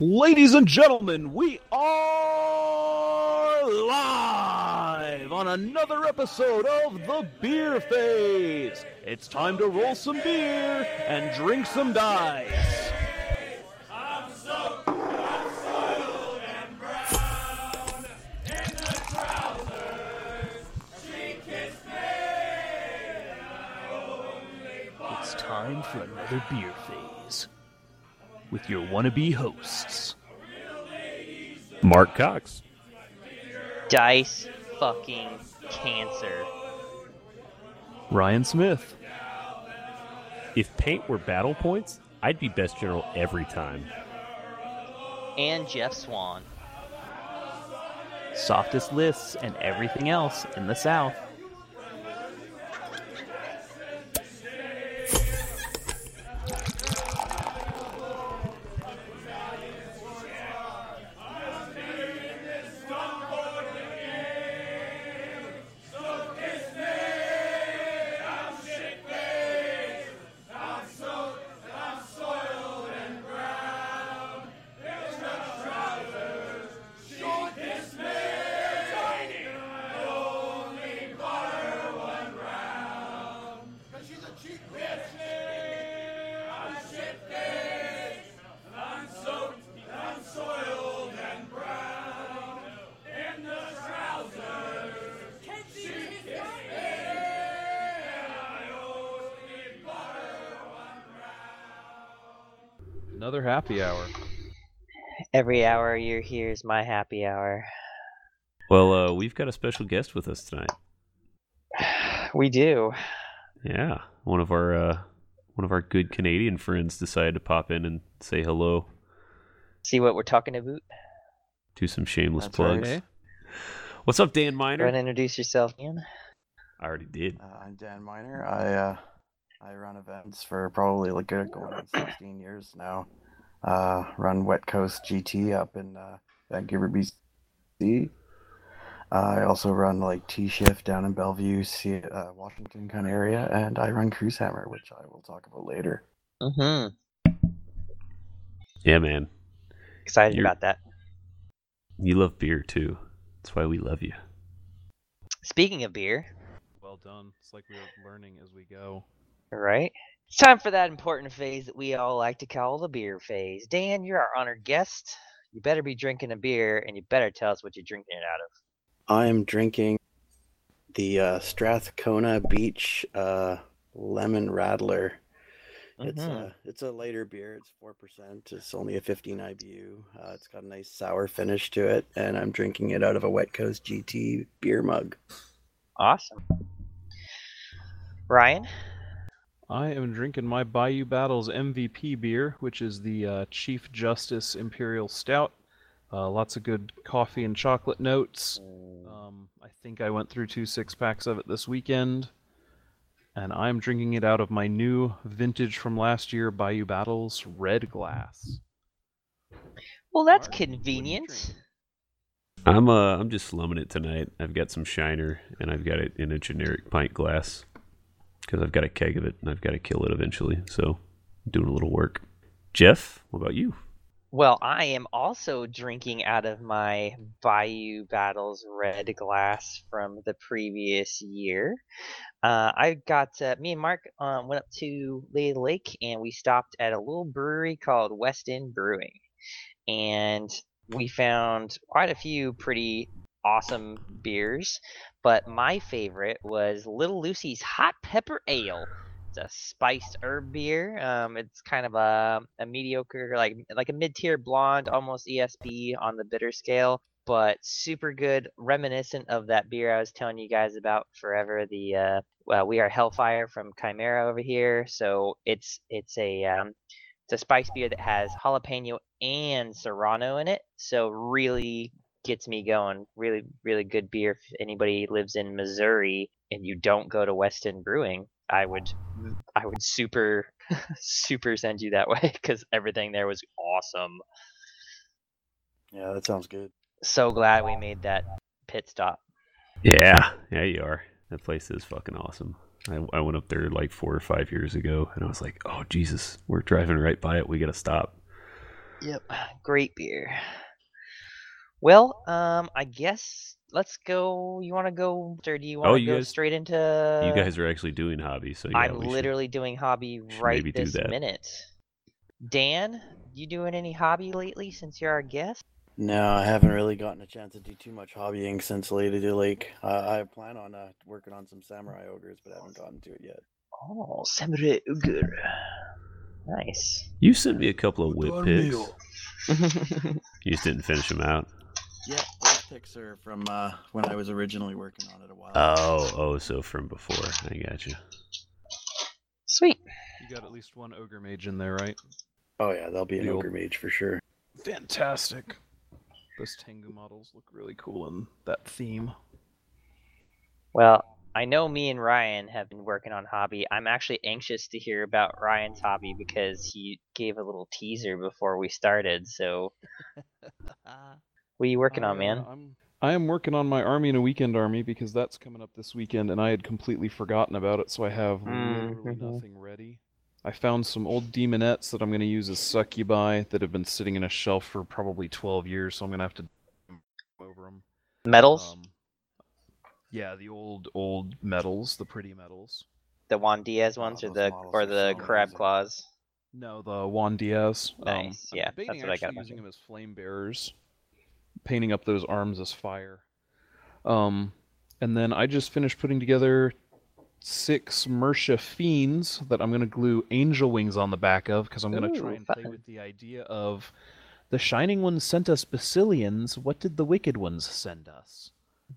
Ladies and gentlemen, we are live on another episode of The Beer Phase. It's time to roll some beer and drink some dice. It's time for another beer phase with your wannabe hosts. Mark Cox. Dice fucking cancer. Ryan Smith. If paint were battle points, I'd be best general every time. And Jeff Swan. Softest lists and everything else in the South. Another happy hour. Every hour you're here is my happy hour. Well, uh, we've got a special guest with us tonight. We do. Yeah, one of our uh, one of our good Canadian friends decided to pop in and say hello. See what we're talking about? Do some shameless That's right. plugs. What's up, Dan Go Miner? ahead and introduce yourself, Ian. I already did. Uh, I'm Dan Miner. I uh, I run events for probably like going on 16 years now. Uh, run Wet Coast GT up in uh, Vancouver, BC. I also run like T Shift down in Bellevue, see, uh, Washington kind of area, and I run Cruise Hammer, which I will talk about later. Mm-hmm. Yeah, man. Excited You're- about that. You love beer too. That's why we love you. Speaking of beer, Well done. It's like we're learning as we go. Right? It's time for that important phase that we all like to call the beer phase. Dan, you're our honored guest. You better be drinking a beer, and you better tell us what you're drinking it out of. I am drinking the uh, Strathcona Beach uh, Lemon Rattler. It's Mhm. a it's a lighter beer. It's four percent. It's only a 15 IBU. Uh, it's got a nice sour finish to it, and I'm drinking it out of a Wet Coast GT beer mug. Awesome. Ryan, I am drinking my Bayou Battles MVP beer, which is the uh, Chief Justice Imperial Stout. Uh, lots of good coffee and chocolate notes. Um, I think I went through two six packs of it this weekend, and I'm drinking it out of my new vintage from last year Bayou Battles Red Glass. well, that's Mark, what are you convenient. I'm uh I'm just slumming it tonight. I've got some Shiner and I've got it in a generic pint glass because I've got a keg of it and I've got to kill it eventually. So doing a little work. Jeff, what about you? Well, I am also drinking out of my Bayou Battles red glass from the previous year. Uh, I got uh, me and Mark um, went up to Lady Lake and we stopped at a little brewery called Weston Brewing, and we found quite a few pretty awesome beers. But my favorite was Little Lucy's Hot Pepper Ale. It's a spiced herb beer. Um, it's kind of a, a mediocre, like like a mid-tier blonde, almost ESB on the bitter scale, but super good, reminiscent of that beer I was telling you guys about forever. The uh, well, we are Hellfire from Chimera over here. So it's it's a um, it's a spice beer that has jalapeno and serrano in it. So really gets me going. Really, really good beer. If anybody lives in Missouri and you don't go to Weston Brewing, I would mm. I would super super send you that way because everything there was awesome. Yeah, that sounds good. So glad we made that pit stop. Yeah, yeah, you are. That place is fucking awesome. I, I went up there like four or five years ago, and I was like, "Oh Jesus, we're driving right by it. We gotta stop." Yep, great beer. Well, um, I guess let's go. You want to go, or do you want Oh, to you go guys- straight into? you guys are actually doing hobby, so yeah, I'm we should- literally doing hobby right maybe do this that. minute. Dan, you doing any hobby lately since you're our guest? No, I haven't really gotten a chance to do too much hobbying since Lady to Lake. Uh, I plan on uh, working on some samurai ogres, but I haven't gotten to it yet. Oh, Samurai Ogre. Nice. You sent me a couple of WIP pics. You just didn't finish them out. Yeah, those pics are from uh, when I was originally working on it a while. Ago. Oh, oh, so from before. I got you. Sweet. You got at least one ogre mage in there, right? oh yeah, there'll be an ogre mage for sure. Fantastic. Those Tengu models look really cool in that theme. Well, I know me and Ryan have been working on hobby. I'm actually anxious to hear about Ryan's hobby because he gave a little teaser before we started. So, what are you working on, man? uh, I'm, I am working on my army and a weekend army because that's coming up this weekend, and I had completely forgotten about it, so I have literally Mhm. nothing ready. I found some old demonettes that I'm going to use as succubi that have been sitting in a shelf for probably 12 years, so I'm going to have to over them. Metals? Um, yeah, the old old metals, the pretty metals. the Juan Diaz Oh, ones or the or the crab claws? No, the Juan Diaz. Nice, Um, yeah, I'm that's what I got using them as flame bearers, painting up those arms as fire. Um, and then I just finished putting together six Mersha fiends that I'm going to glue angel wings on the back of because I'm going to try and play fun. with the idea of the shining ones sent us Basileans. What did the wicked ones send us?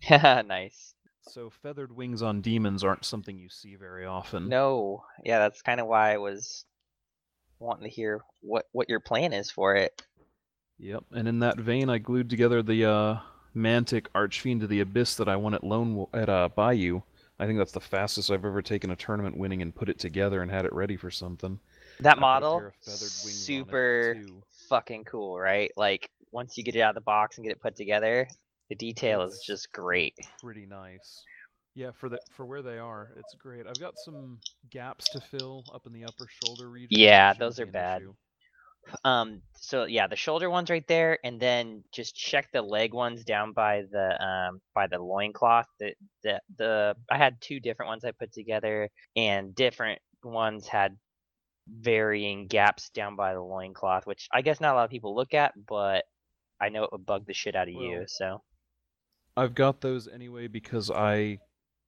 Yeah, nice. So feathered wings on demons aren't something you see very often. No, yeah, that's kind of why I was wanting to hear what what your plan is for it. Yep, and in that vein, I glued together the uh, Mantic Archfiend of the Abyss that I won at Lone at uh, Bayou. I think that's the fastest I've ever taken a tournament winning and put it together and had it ready for something. That I model, pair of feathered wings on it, super fucking cool, right? Like once you get it out of the box and get it put together, the detail is just great. Pretty nice. Yeah, for the for where they are, it's great. I've got some gaps to fill up in the upper shoulder region. Yeah, those are bad. issue. Um, so yeah, the shoulder one's right there, and then just check the leg ones down by the um by the loincloth. The the the I had two different ones I put together, and different ones had varying gaps down by the loincloth, which I guess not a lot of people look at, but I know it would bug the shit out of you. So I've got those anyway because I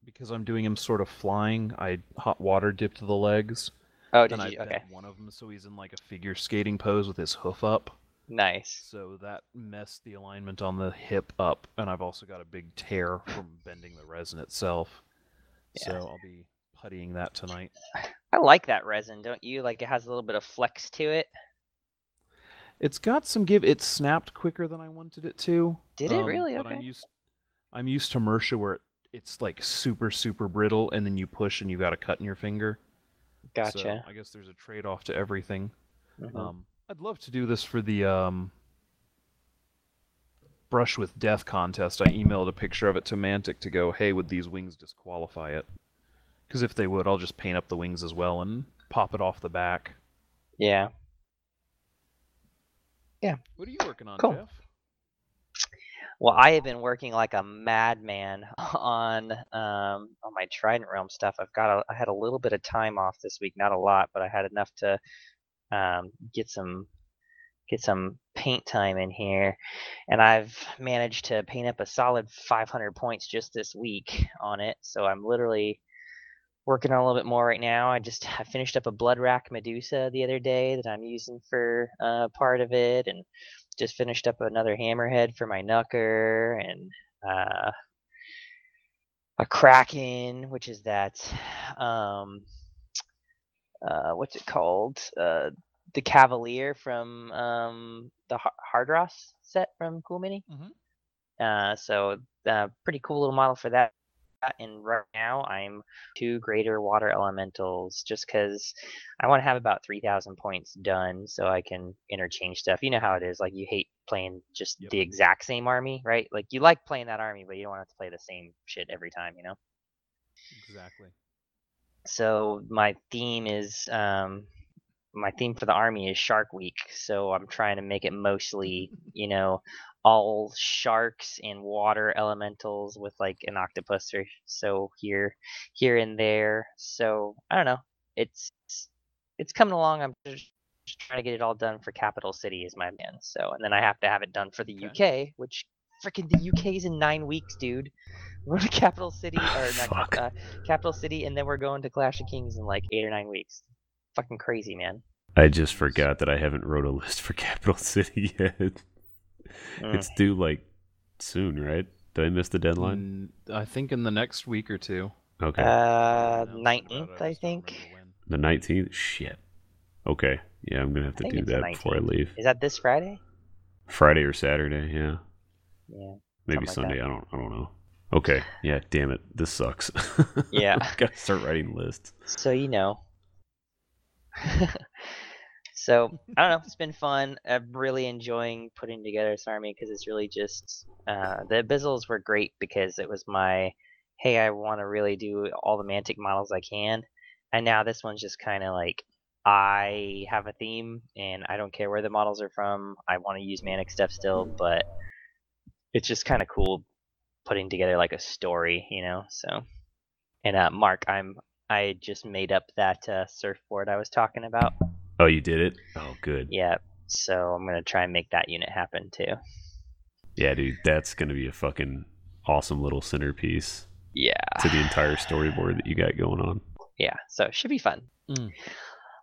because I'm doing them sort of flying. I hot water dipped the legs. Oh, did and I you? bent Okay, one of them so he's in like a figure skating pose with his hoof up. nice. So that messed the alignment on the hip up, and I've also got a big tear from bending the resin itself. Yeah. So I'll be puttying that tonight. I like that resin, don't you? Like it has a little bit of flex to it. It's got some give. It snapped quicker than I wanted it to. Did it um, really? But I'm used. I'm used to Mersha where it, it's like super super brittle, and then you push and you got a cut in your finger. So Gotcha. I guess there's a trade off to everything. Mhm. Um, I'd love to do this for the um, brush with death contest. I emailed a picture of it to Mantic to go, hey, would these wings disqualify it? Because if they would, I'll just paint up the wings as well and pop it off the back. Yeah. Yeah. What are you working on, Cool. Jeff? Well, I have been working like a madman on um on my Trident Realm stuff. I've got a, I had a little bit of time off this week, not a lot, but I had enough to um get some get some paint time in here, and I've managed to paint up a solid 500 points just this week on it. So I'm literally working on a little bit more right now. I just I finished up a Bloodwrack Medusa the other day that I'm using for uh, part of it, and just finished up another hammerhead for my knucker and uh, a kraken which is that um uh what's it called uh the cavalier from um the hardross set from cool mini Mhm. uh so uh pretty cool little model for that and right now i'm two greater water elementals just because I want to have about 3,000 points done so I can interchange stuff. You know how it is. Like, you hate playing just Yep. the exact same army, right? Like, you like playing that army, but you don't want to to play the same shit every time, you know? Exactly. So, my theme is um, my theme for the army is Shark Week, so I'm trying to make it mostly, you know, all sharks and water elementals with like an octopus or so here, here and there. So I don't know. It's it's coming along. I'm just just trying to get it all done for Capital City is my plan. So and then I have to have it done for the UK, which freaking the UK is in nine weeks, dude. We're to Capital City or not uh, Capital City, and then we're going to Clash of Kings in like eight or nine weeks. Fucking crazy, man. I just forgot that I haven't wrote a list for Capital City yet. Mm. It's due like soon, right? Did I miss the deadline? Mm, I think in the next week or two. Okay. Uh, Announce about it, nineteenth, I just don't think. the nineteenth? Shit. Okay. Yeah, I'm gonna have to do that before I leave. Is that this Friday? Friday or Saturday, yeah. Yeah. Maybe Something like Sunday. I don't I don't know. Okay. Yeah, damn it. This sucks. Yeah. Gotta start writing lists. So you know. so I don't know. It's been fun. I'm really enjoying putting together this army because it's really just uh, the abyssals were great because it was my hey I want to really do all the mantic models I can, and now this one's just kind of like I have a theme and I don't care where the models are from. I want to use Mantic stuff still, but it's just kind of cool putting together like a story, you know. So and uh, Mark, I'm I just made up that uh, surfboard I was talking about. Oh, you did it? Oh, good. Yeah, so I'm gonna try and make that unit happen too. Yeah, dude, that's gonna be a fucking awesome little centerpiece Yeah, to the entire storyboard that you got going on. yeah. So it should be fun. Mm.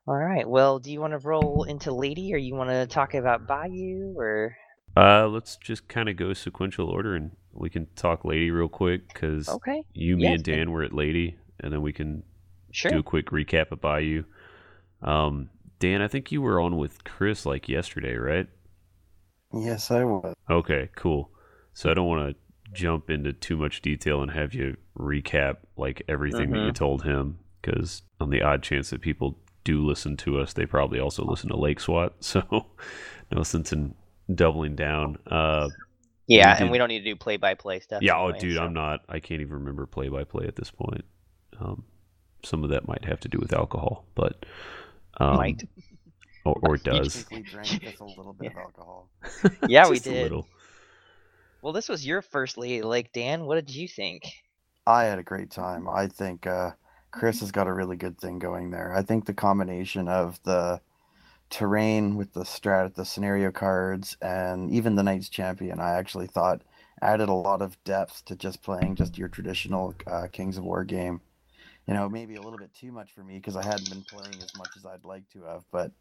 All right. Well, do you want to roll into Lady, or you want to talk about Bayou, or Uh, let's just kind of go sequential order, and we can talk Lady real quick because okay? you, me, Yeah, and Dan were at Lady, and then we can Sure. do a quick recap of Bayou. Um, Dan, I think you were on with Chris like yesterday, right? Yes, I was. Okay, cool. So I don't want to jump into too much detail and have you recap like everything that you Mhm. told him, because on the odd chance that people do listen to us, they probably also listen to Lake SWAT. So no sense in doubling down. Uh, Yeah, did- and we don't need to do play-by-play stuff. yeah, oh, dude, so- I'm not. I can't even remember play by play at this point. Um, some of that might have to do with alcohol, but um, Might. or, or does. We drank just a little bit of alcohol. Yeah, we Just a did. little. Well, this was your first Lady Lake, Dan. What did you think? I had a great time. I think uh, Chris has got a really good thing going there. I think the combination of the terrain with the strat, the scenario cards, and even the Knights Champion, I actually thought added a lot of depth to just playing just your traditional uh, Kings of War game. You know, maybe a little bit too much for me because I hadn't been playing as much as I'd like to have, but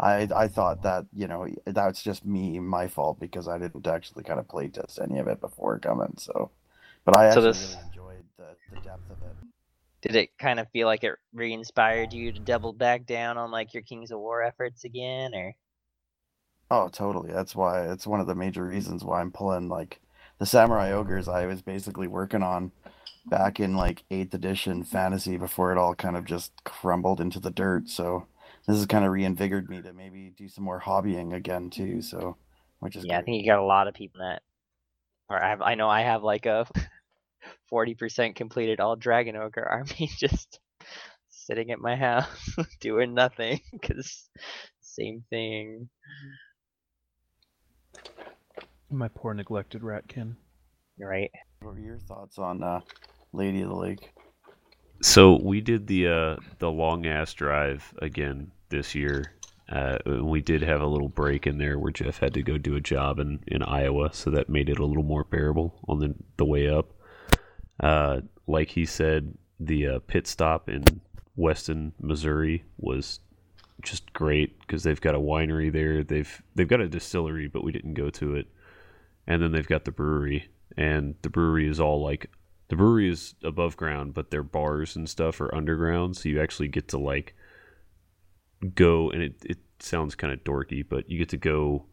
I I thought that you know that's just me my fault because I didn't actually kind of play test any of it before coming. So, but I So actually this- really enjoyed the, the depth of it. Did it kind of feel like it re-inspired you to double back down on like your Kings of War efforts again, or? Oh, totally. That's why it's one of the major reasons why I'm pulling like the Samurai Ogres I was basically working on back in like 8th edition fantasy before it all kind of just crumbled into the dirt. So this has kind of reinvigorated me to maybe do some more hobbying again too. So which is Yeah, I think you got a lot of people that, or I have, I know I have like a forty percent completed all Dragon Ogre army just sitting at my house doing nothing because same thing. My poor neglected ratkin. Right. What were your thoughts on uh, Lady of the Lake? So we did the uh, the long ass drive again this year. Uh, we did have a little break in there where Jeff had to go do a job in, in Iowa, so that made it a little more bearable on the the way up. Uh, like he said, the uh, pit stop in Weston, Missouri, was just great because they've got a winery there. They've they've got a distillery, but we didn't go to it. And then they've got the brewery, and the brewery is all like the brewery is above ground, but their bars and stuff are underground, so you actually get to like go and it, it sounds kind of dorky, but you get to go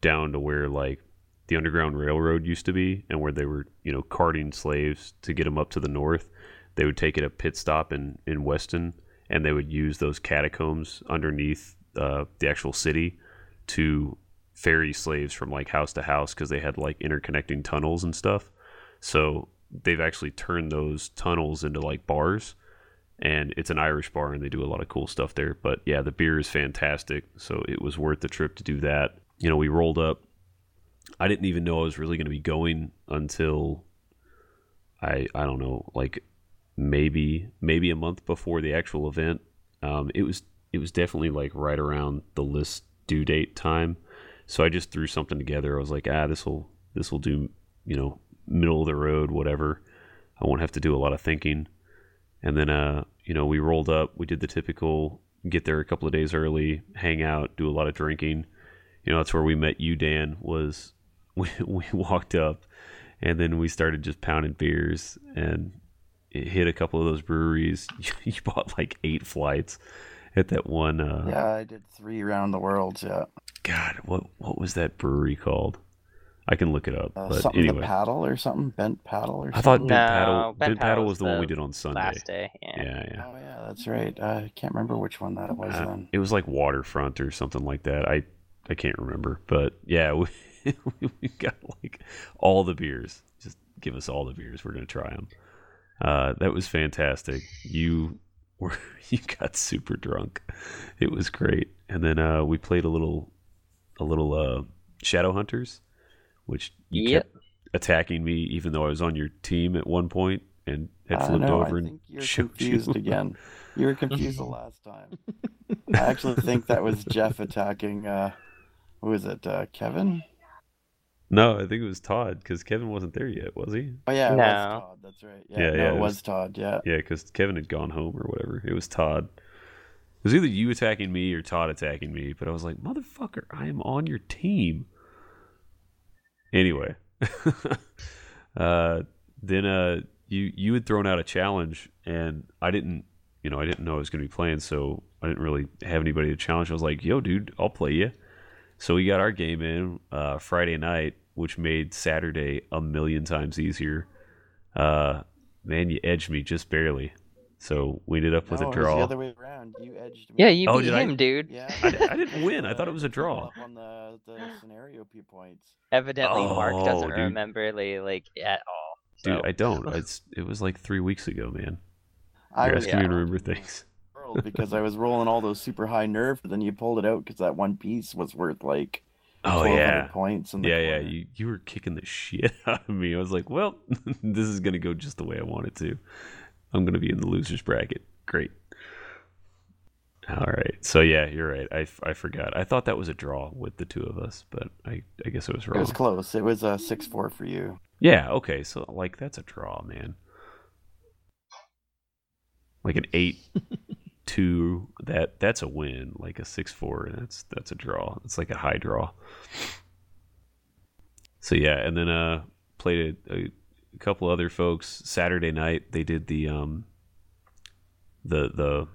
down to where like the underground railroad used to be and where they were, you know, carting slaves to get them up to the north. They would take it a pit stop in in Weston and they would use those catacombs underneath uh, the actual city to ferry slaves from like house to house because they had like interconnecting tunnels and stuff. So they've actually turned those tunnels into like bars and it's an Irish bar, and they do a lot of cool stuff there. But yeah, the beer is fantastic, so it was worth the trip to do that. You know, we rolled up. I didn't even know I was really going to be going until I I don't know, like maybe maybe a month before the actual event. Um, it was it was definitely like right around the list due date time. So I just threw something together. I was like, ah, this will this will do, you know, middle of the road, whatever. I won't have to do a lot of thinking. And then, uh, you know, we rolled up. We did the typical get there a couple of days early, hang out, do a lot of drinking. You know, that's where we met you, Dan. Was we we walked up, and then we started just pounding beers and it hit a couple of those breweries. you bought like eight flights at that one. Uh, Yeah, I did three around the world. Yeah, God, what what was that brewery called? I can look it up. uh, but something anyway, the paddle or something, bent paddle or something. I thought Bent No, Paddle. Bent Bent Paddle Paddle was was the one we did on Sunday. Last day. Yeah. Yeah, yeah. Oh yeah, that's right. Uh, I can't remember which one that was Uh, then. it was like waterfront or something like that. I I can't remember, but yeah, we we got like all the beers. Just give us all the beers. We're gonna try them. Uh, that was fantastic. You were you got super drunk. It was great, and then uh, we played a little a little uh, Shadow Hunters, which you Yep. kept attacking me even though I was on your team at one point and had flipped no, over I and think you're confused you. again. You were confused the last time. I actually think that was Jeff attacking. Uh, who was it? Uh, Kevin? No, I think it was Todd because Kevin wasn't there yet, was he? Oh yeah, it No. was Todd. That's right. Yeah, Yeah, no, yeah, it it was was- Todd. Yeah. Yeah, because Kevin had gone home or whatever. It was Todd. It was either you attacking me or Todd attacking me, but I was like, motherfucker, I am on your team. Anyway, uh, then uh, you you had thrown out a challenge, and I didn't, you know, I didn't know I was going to be playing, so I didn't really have anybody to challenge. I was like, yo, dude, I'll play you. So we got our game in uh, Friday night, which made Saturday a million times easier. Uh, man, you edged me just barely. So we ended up with no, a it was draw. the other way around. You edged me. Yeah, you Oh, beat did I? him, dude. Yeah. I, di- I didn't win. I thought it uh, was a draw. On the, the scenario P points. Evidently, Mark Oh, doesn't dude. remember like, like at all. Dude, I don't. It's, it was like three weeks ago, man. I You're was asking me to remember things. because I was rolling all those super high nerve, but then you pulled it out because that one piece was worth like Oh yeah, points. In the yeah, yeah. You you were kicking the shit out of me. I was like, well, this is gonna go just the way I want it to. I'm gonna be in the losers bracket. Great. All right. So yeah, you're right. I, I forgot. I thought that was a draw with the two of us, but I I guess it was wrong. It was close. It was a six four for you. Yeah, okay. So like that's a draw, man. Like an 8 2 that that's a win. Like a 6 4 that's that's a draw. It's like a high draw. So yeah, and then uh played a, a, couple other folks Saturday night. They did the um the the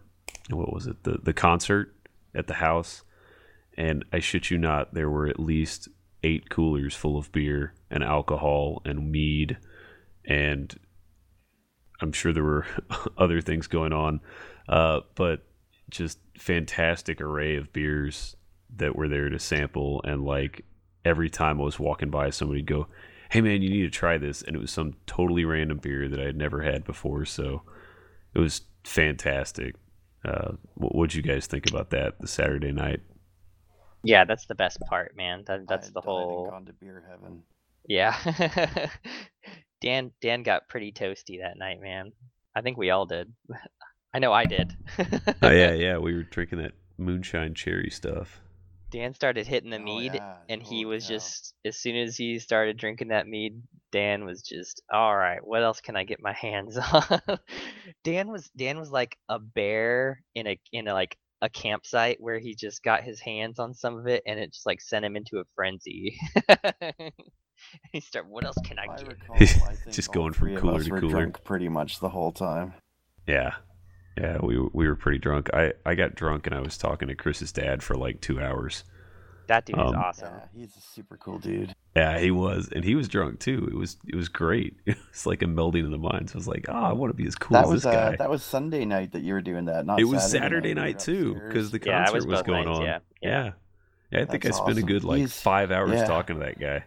what was it? The the concert at the house. And I shit you not, there were at least eight coolers full of beer and alcohol and mead and I'm sure there were other things going on, uh, but just fantastic array of beers that were there to sample. And like every time I was walking by, somebody would go, "Hey man, you need to try this," and it was some totally random beer that I had never had before. So it was fantastic. Uh, what would you guys think about that? The Saturday night. Yeah, that's the best part, man. That, that's had the whole. gone to beer heaven. Yeah. Dan Dan got pretty toasty that night, man. I think we all did. I know I did. oh yeah, yeah. We were drinking that moonshine cherry stuff. Dan started hitting the Oh, mead, yeah, and he holy was cow. just as soon as he started drinking that mead, Dan was just all right. What else can I get my hands on? Dan was Dan was like a bear in a in a like a campsite where he just got his hands on some of it, and it just like sent him into a frenzy. he started. What else can I I get? recall, I think Just going from cooler to cooler. drunk pretty much the whole time. Yeah. Yeah, we we were pretty drunk. I, I got drunk and I was talking to Chris's dad for like two hours. That dude is Um, awesome. Yeah, he's a super cool dude. Yeah, he was, and he was drunk too. It was it was great. It's like a melding of the minds. I was like, oh, I want to be as cool that as was this uh, guy. that was Sunday night that you were doing that. Not it was Saturday, Saturday You night too because the Yeah, concert was was, going nights, on. yeah, yeah, yeah. Yeah, I think That's I spent a good like He's- five hours yeah. talking to that guy.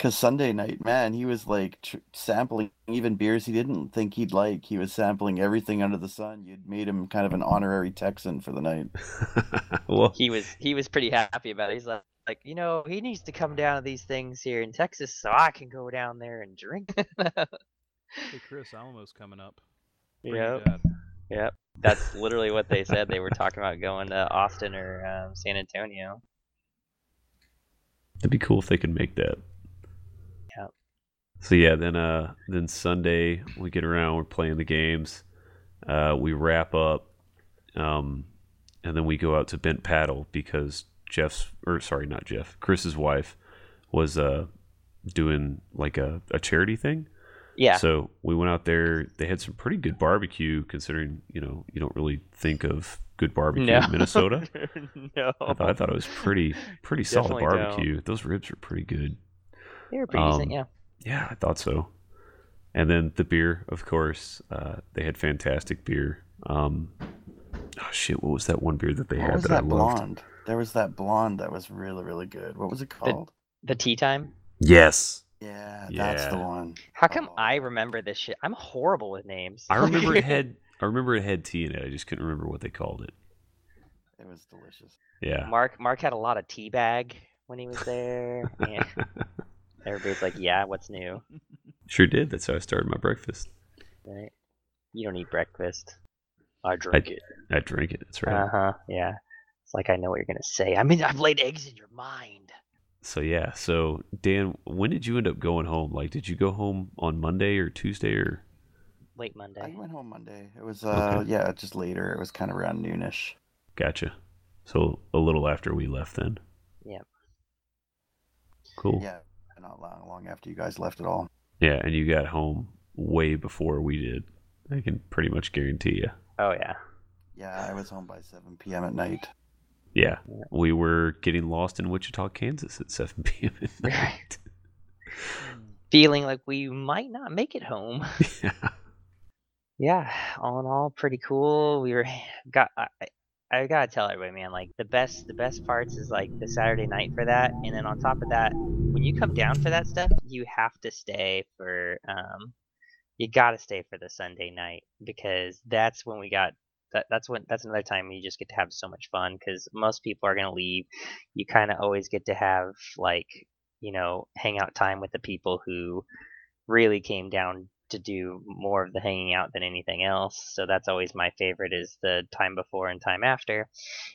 Because Sunday night, man, he was like tr- sampling even beers he didn't think he'd like. He was sampling everything under the sun. You'd made him kind of an honorary Texan for the night. well, He was he was pretty happy about it. He's like, like you know, he needs to come down to these things here in Texas so I can go down there and drink. Hey, Chris, Alamo's coming up. Yeah. your yep, yep. That's literally what they said. They were talking about going to Austin or um, San Antonio. It'd be cool if they could make that. So yeah, then uh then Sunday we get around, we're playing the games. Uh we wrap up um and then we go out to Bent Paddle because Jeff's or sorry, not Jeff, Chris's wife was uh doing like a, a charity thing. Yeah. So we went out there. They had some pretty good barbecue considering, you know, you don't really think of good barbecue no. in Minnesota. no. I thought, I thought it was pretty pretty solid Definitely don't. barbecue. Those ribs are pretty good. They were pretty um, decent, yeah. Yeah, I thought so. And then the beer, of course, uh, they had fantastic beer. Um, oh shit, what was that one beer that they What had was that, that I loved? blonde? There was that blonde that was really, really good. What was it called? The tea time. Yes, Yeah, that's the one. How come Oh. I remember this shit? I'm horrible with names. I remember it had. I remember it had tea in it. I just couldn't remember what they called it. It was delicious. Yeah. Mark Mark had a lot of tea bag when he was there. and everybody's like, "Yeah, what's new?" Sure did. That's how I started my breakfast. Right? You don't eat breakfast. I drink it. I drank it. That's right. Uh huh. Yeah. It's like I know what you're gonna say. I mean, I've laid eggs in your mind. So yeah. So Dan, when did you end up going home? Like, did you go home on Monday or Tuesday or? Late Monday. I went home Monday. It was uh Okay. yeah, just later. It was kind of around noonish. Gotcha. So a little after we left then. Yep. Cool. Yeah, not long long after you guys left at all. Yeah, and you got home way before we did. I can pretty much guarantee you. Oh yeah. Yeah, I was home by 7 p.m. at night. Yeah, Yeah. we were getting lost in Wichita, Kansas at 7 p.m. at night. Feeling like we might not make it home. yeah. yeah all in all pretty cool we were got I, I- gotta tell everybody man like the best the best parts is like the saturday night for that and then on top of that when you come down for that stuff you have to stay for um you gotta stay for the sunday night because that's when we got that, that's when that's another time you just get to have so much fun because most people are gonna leave. You kind of always get to have like you know hangout time with the people who really came down to do more of the hanging out than anything else. So that's always my favorite is the time before and time after.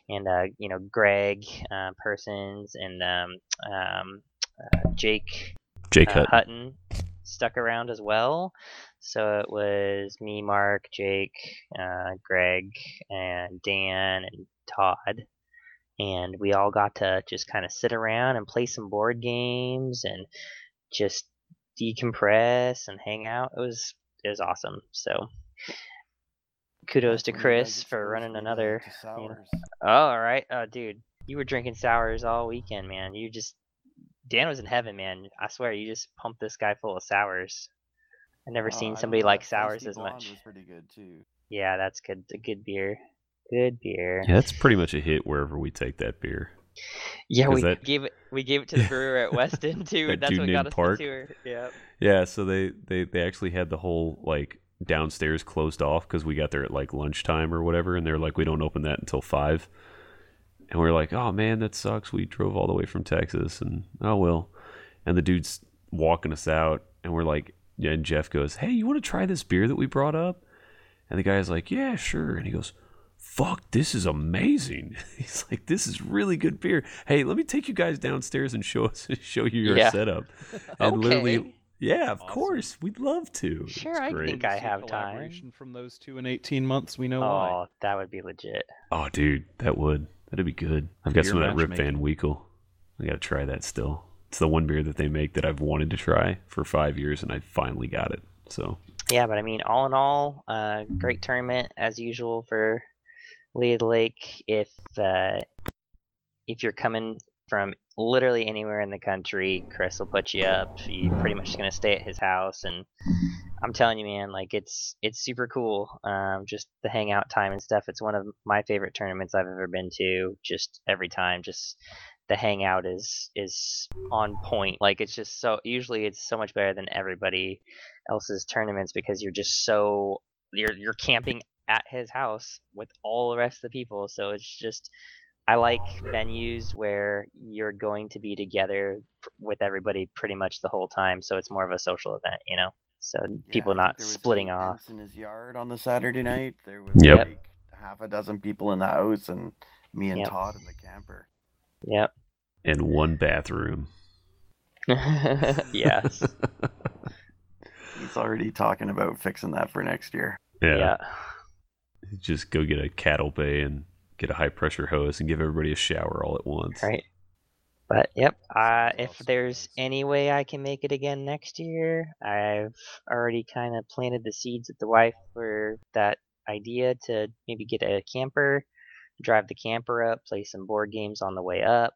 And uh, you know, Greg uh, Persons and um, um, uh, Jake Jake uh, Hutton. Hutton stuck around as well. So it was me, Mark, Jake, uh, Greg, and Dan and Todd. And we all got to just kind of sit around and play some board games and just decompress and hang out. It was it was awesome. So kudos to That's when you guys Chris for running another. you know- Oh, all right. Oh, dude, you were drinking sours all weekend, man. You just Dan was in heaven, man. I swear, you just pumped this guy full of sours. I've never Oh, seen somebody know, like sours Feisty as Blonde much. Was pretty good too. Yeah, that's good. A good beer. Good beer. Yeah, that's pretty much a hit wherever we take that beer. Yeah, we that- gave it. We gave it to the brewer at Weston too. And that's what got us Park? the tour. Yep. Yeah, so they they they actually had the whole like downstairs closed off because we got there at like lunchtime or whatever, and they're like, we don't open that until five. And we're like, oh man, that sucks. We drove all the way from Texas, and oh well. And the dude's walking us out, and we're like, yeah, and Jeff goes, hey, you want to try this beer that we brought up? And the guy's like, yeah, sure. And he goes, fuck, this is amazing. He's like, this is really good beer. Hey, let me take you guys downstairs and show us show you your Yeah. setup. And literally, Okay. yeah, of Awesome. course, we'd love to. Sure, It's I great. think I have time. collaboration from those two in 18 months. We know why. Oh, that would be legit. Oh, dude, that would that'd be good. I've got Beer some of that Rip Van. Winkle. I gotta try that still. It's the one beer that they make that I've wanted to try for five years, and I finally got it. So Yeah, but I mean, all in all, uh, great tournament as usual for The Lake. If uh, if you're coming from literally anywhere in the country, Chris will put you up. You're pretty much gonna stay at his house, and I'm telling you, man, like it's it's super cool. Um, just the hangout time and stuff. It's one of my favorite tournaments I've ever been to. Just every time, just the hangout is is on point. Like it's just so usually it's so much better than everybody else's tournaments because you're just so you're you're camping at his house with all the rest of the people. So it's just I like venues where you're going to be together with everybody pretty much the whole time. So it's more of a social event, you know. So Yeah, people not there was splitting off. tents in his yard on the Saturday mm-hmm. night. There was Yep. like half a dozen people in the house, and me and Yep. Todd in the camper. Yep. And one bathroom. yes. He's already talking about fixing that for next year. yeah. yeah. Just go get a cattle bay and get a high pressure hose and give everybody a shower all at once. Right. But yep, uh, if there's any way I can make it again next year, I've already kind of planted the seeds with the wife for that idea to maybe get a camper, drive the camper up, play some board games on the way up,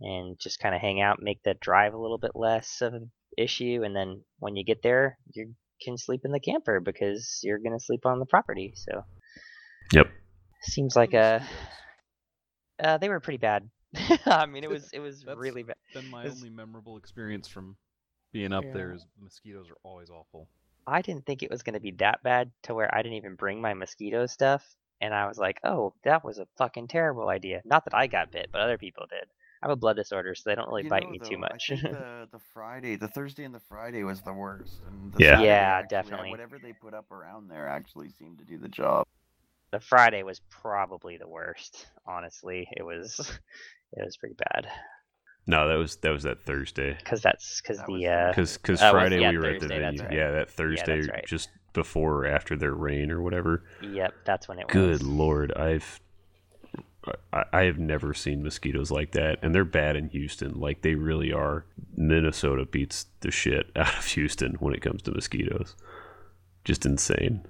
and just kind of hang out, make that drive a little bit less of an issue. And then when you get there, you can sleep in the camper because you're gonna sleep on the property. So Yep. seems like a uh, they were pretty bad. I mean, it was it was That's- really bad. Been my It's- only memorable experience from being up there Yeah. is mosquitoes are always awful. I didn't think it was going to be that bad to where I didn't even bring my mosquito stuff, and I was like, "Oh, that was a fucking terrible idea." Not that I got bit, but other people did. I have a blood disorder, so they don't really You bite know, me too much. I think the the Friday, the Thursday and the Friday was the worst. And the Yeah. Saturday Yeah, actually, definitely. Whatever they put up around there actually seemed to do the job. the Friday was probably the worst. Honestly, it was it was pretty bad No, that was that was that Thursday. because that's because That the the- uh, Because because Uh, was- Friday yeah, we were at the Thursday, venue. right. Yeah, that Thursday that's right. just before or after their rain or whatever. yep, that's when it was. Good was. lord, I've I, have never seen mosquitoes like that, and they're bad in Houston. Like they really are. Minnesota beats the shit out of Houston when it comes to mosquitoes. Just insane.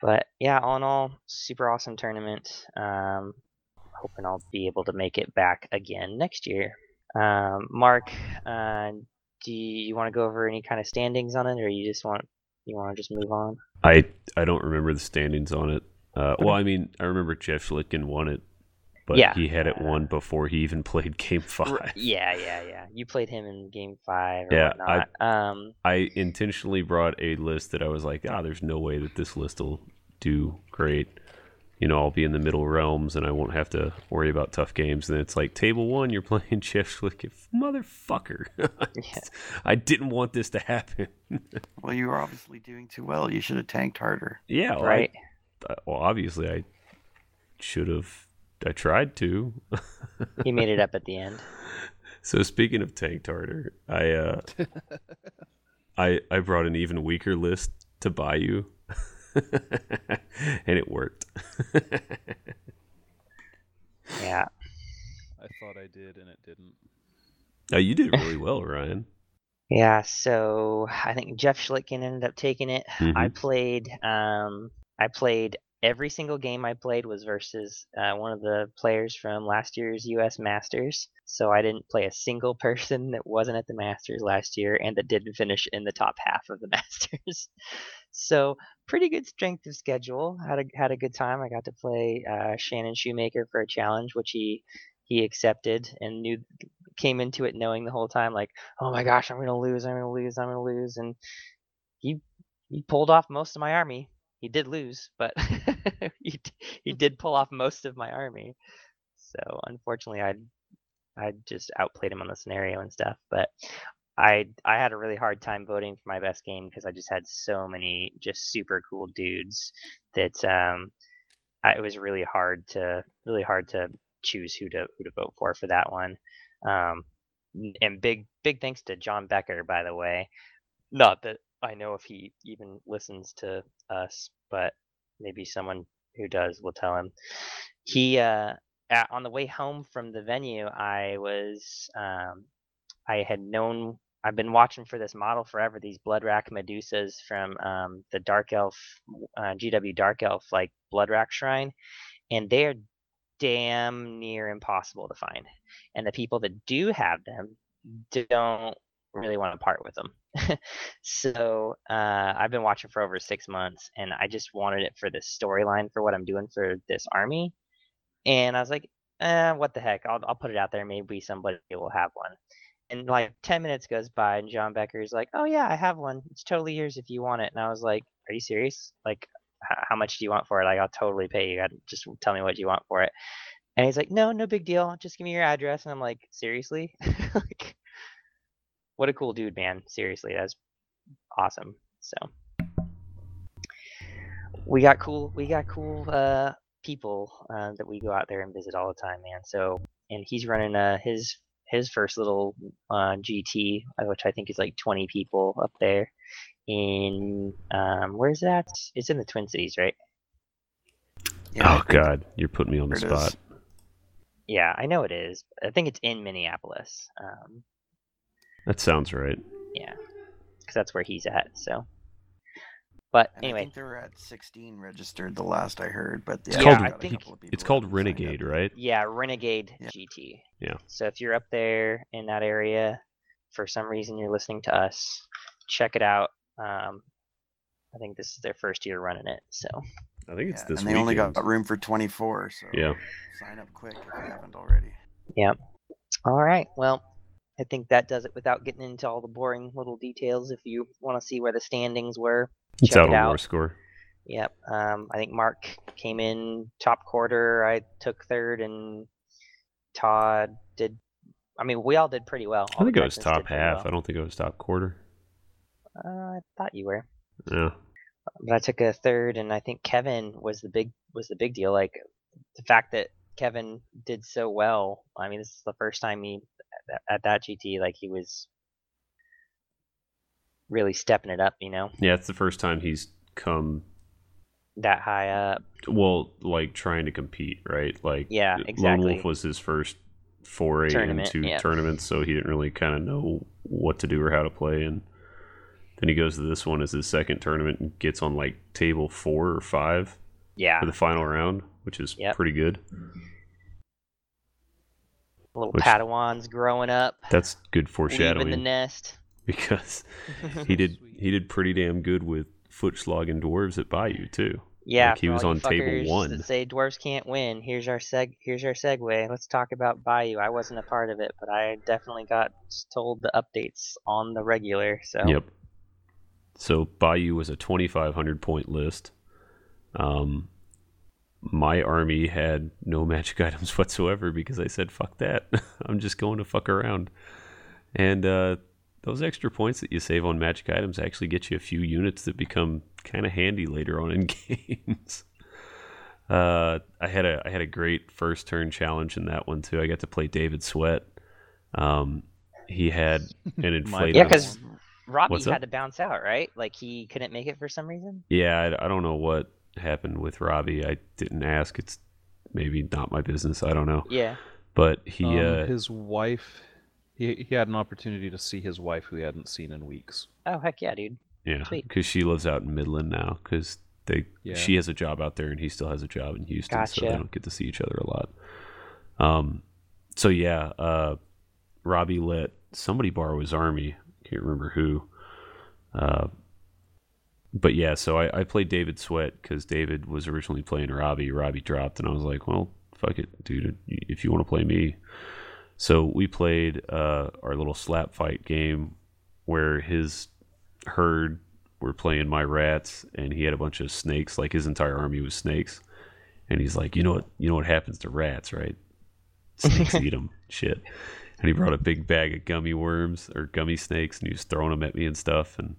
But yeah, all in all, super awesome tournament. Um, hoping I'll be able to make it back again next year. Um, Mark, uh, do you, want to go over any kind of standings on it, or you just want you want to just move on? I I don't remember the standings on it. Uh, well, I mean, I remember Jeff Schlittkin won it, but Yeah. he had it won before he even played Game Five. yeah, yeah, yeah. You played him in Game Five or Yeah, I- um, I intentionally brought a list that I was like, ah, there's no way that this list will do great. You know, I'll be in the middle realms and I won't have to worry about tough games. And then it's like, table one, you're playing Jeff Schlittkin. Motherfucker. I didn't want this to happen. Well, you were obviously doing too well. You should have tanked harder. yeah, well, right. I- well, obviously, I should have. I tried to. He made it up at the end. So speaking of Tank harder, I uh, I I brought an even weaker list to Bayou, and it worked. Yeah. I thought I did and it didn't. oh, you did really well, Ryan. Yeah, so I think Jeff Schlittkin ended up taking it. I Mhm. played um I played every single game I played was versus uh, one of the players from last year's US Masters. So I didn't play a single person that wasn't at the Masters last year and that didn't finish in the top half of the Masters. so pretty good strength of schedule. Had a had a good time. I got to play uh, Shannon Shoemaker for a challenge, which he he accepted and knew came into it knowing the whole time like oh my gosh, I'm gonna lose, I'm gonna lose, I'm gonna lose, and he he pulled off most of my army. He did lose, but he he did pull off most of my army. So unfortunately, I I just outplayed him on the scenario and stuff. But I I had a really hard time voting for my best game because I just had so many just super cool dudes that um I, it was really hard to really hard to choose who to who to vote for for that one. Um, and big big thanks to John Becker, by the way. Not that I know if he even listens to us, but maybe someone who does will tell him. He uh, at, on the way home from the venue, I was um, I had known I've been watching for this model forever. These Bloodwrack Medusas from um, the Dark Elf uh, GW Dark Elf like Bloodwrack shrine, and they're damn near impossible to find. And the people that do have them don't really want to part with them. so uh, I've been watching for over six months, and I just wanted it for the storyline for what I'm doing for this army. And I was like, eh, what the heck? I'll I'll put it out there. Maybe somebody will have one. And like ten minutes goes by, and John Becker's like, "Oh yeah, I have one. It's totally yours if you want it." And I was like, "Are you serious? Like, h- how much do you want for it? Like, I'll totally pay you. Just tell me what you want for it." And he's like, "No, no big deal. Just give me your address." And I'm like, "Seriously? like, what a cool dude, man. Seriously, that's awesome." So we got cool we got cool uh people uh, that we go out there and visit all the time man so and he's running uh his his first little uh gt uh, which i think is like 20 people up there in um where's that it's in the twin cities right Yeah, oh God, you're putting me on the there it is. spot. yeah i know it is i think it's in minneapolis um That sounds right. yeah because that's where he's at so but And I anyway think they were at 16 registered the last I heard, but It's yeah, called- we I think It's called that signed up. Renegade, right? Yeah, Renegade Yeah. GT. Yeah. So if you're up there in that area, for some reason you're listening to us, check it out. Um, I think this is their first year running it. So I think it's Yeah, this and they only got room for 24, so Yeah. sign up quick if you haven't already. Yeah. All right, well, I think that does it without getting into all the boring little details. If you want to see where the standings were, It's check out it out. War Score. Yep. Um, I think Mark came in top quarter. I took third, and Todd did. I mean, we all did pretty well. I All think it was top half. well. I don't think it was top quarter. Uh, I thought you were. Yeah. but I took a third, and I think Kevin was the big was the big deal. Like the fact that Kevin did so well. I mean, this is the first time he at, at that GT like he was really stepping it up. You know, Yeah, it's the first time he's come that high up. well, like trying to compete, right? Like Yeah, exactly. Lone. Wolf was his first foray Tournament, into yeah. tournaments, so he didn't really kind of know what to do or how to play. And then he goes to this one as his second tournament and gets on like table four or five Yeah, for the final round, which is Yep. pretty good. Little which- Padawans growing up, That's good foreshadowing. leaving the nest. because he did he did pretty damn good with foot slogging dwarves at Bayou too. Yeah, Like, he was on table one. Say dwarves can't win. Here's our seg. Here's our segue. Let's talk about Bayou. I wasn't a part of it, but I definitely got told the updates on the regular. So Yep. So Bayou was a 2,500 point list. Um, my army had no magic items whatsoever because I said, fuck that. I'm just going to fuck around. And uh, those extra points that you save on magic items actually get you a few units that become kind of handy later on in games. Uh, I had a I had a great first turn challenge in that one too. I got to play David Sweat. Um, he had an inflatable. yeah, because Robbie What's had up? to bounce out, right? Like he couldn't make it for some reason. Yeah, I, I don't know what happened with Robbie. I didn't ask. It's maybe not my business. I don't know. Yeah. But he, Um, uh, his wife, he, he had an opportunity to see his wife who he hadn't seen in weeks. Oh heck yeah, dude. yeah, because she lives out in Midland now. Because they, Yeah. she has a job out there, and he still has a job in Houston, so they don't get to see each other a lot. Um, so yeah, uh, Robbie let somebody borrow his army. Can't remember who. Uh, but yeah, so I, I played David Sweat because David was originally playing Robbie. Robbie dropped, and I was like, well, fuck it, dude. If you want to play me. So we played uh, our little slap fight game where his herd were playing my rats, and he had a bunch of snakes. Like his entire army was snakes, and he's like, you know what? You know what happens to rats, right? Snakes eat them. Shit. And he brought a big bag of gummy worms or gummy snakes, and he was throwing them at me and stuff. And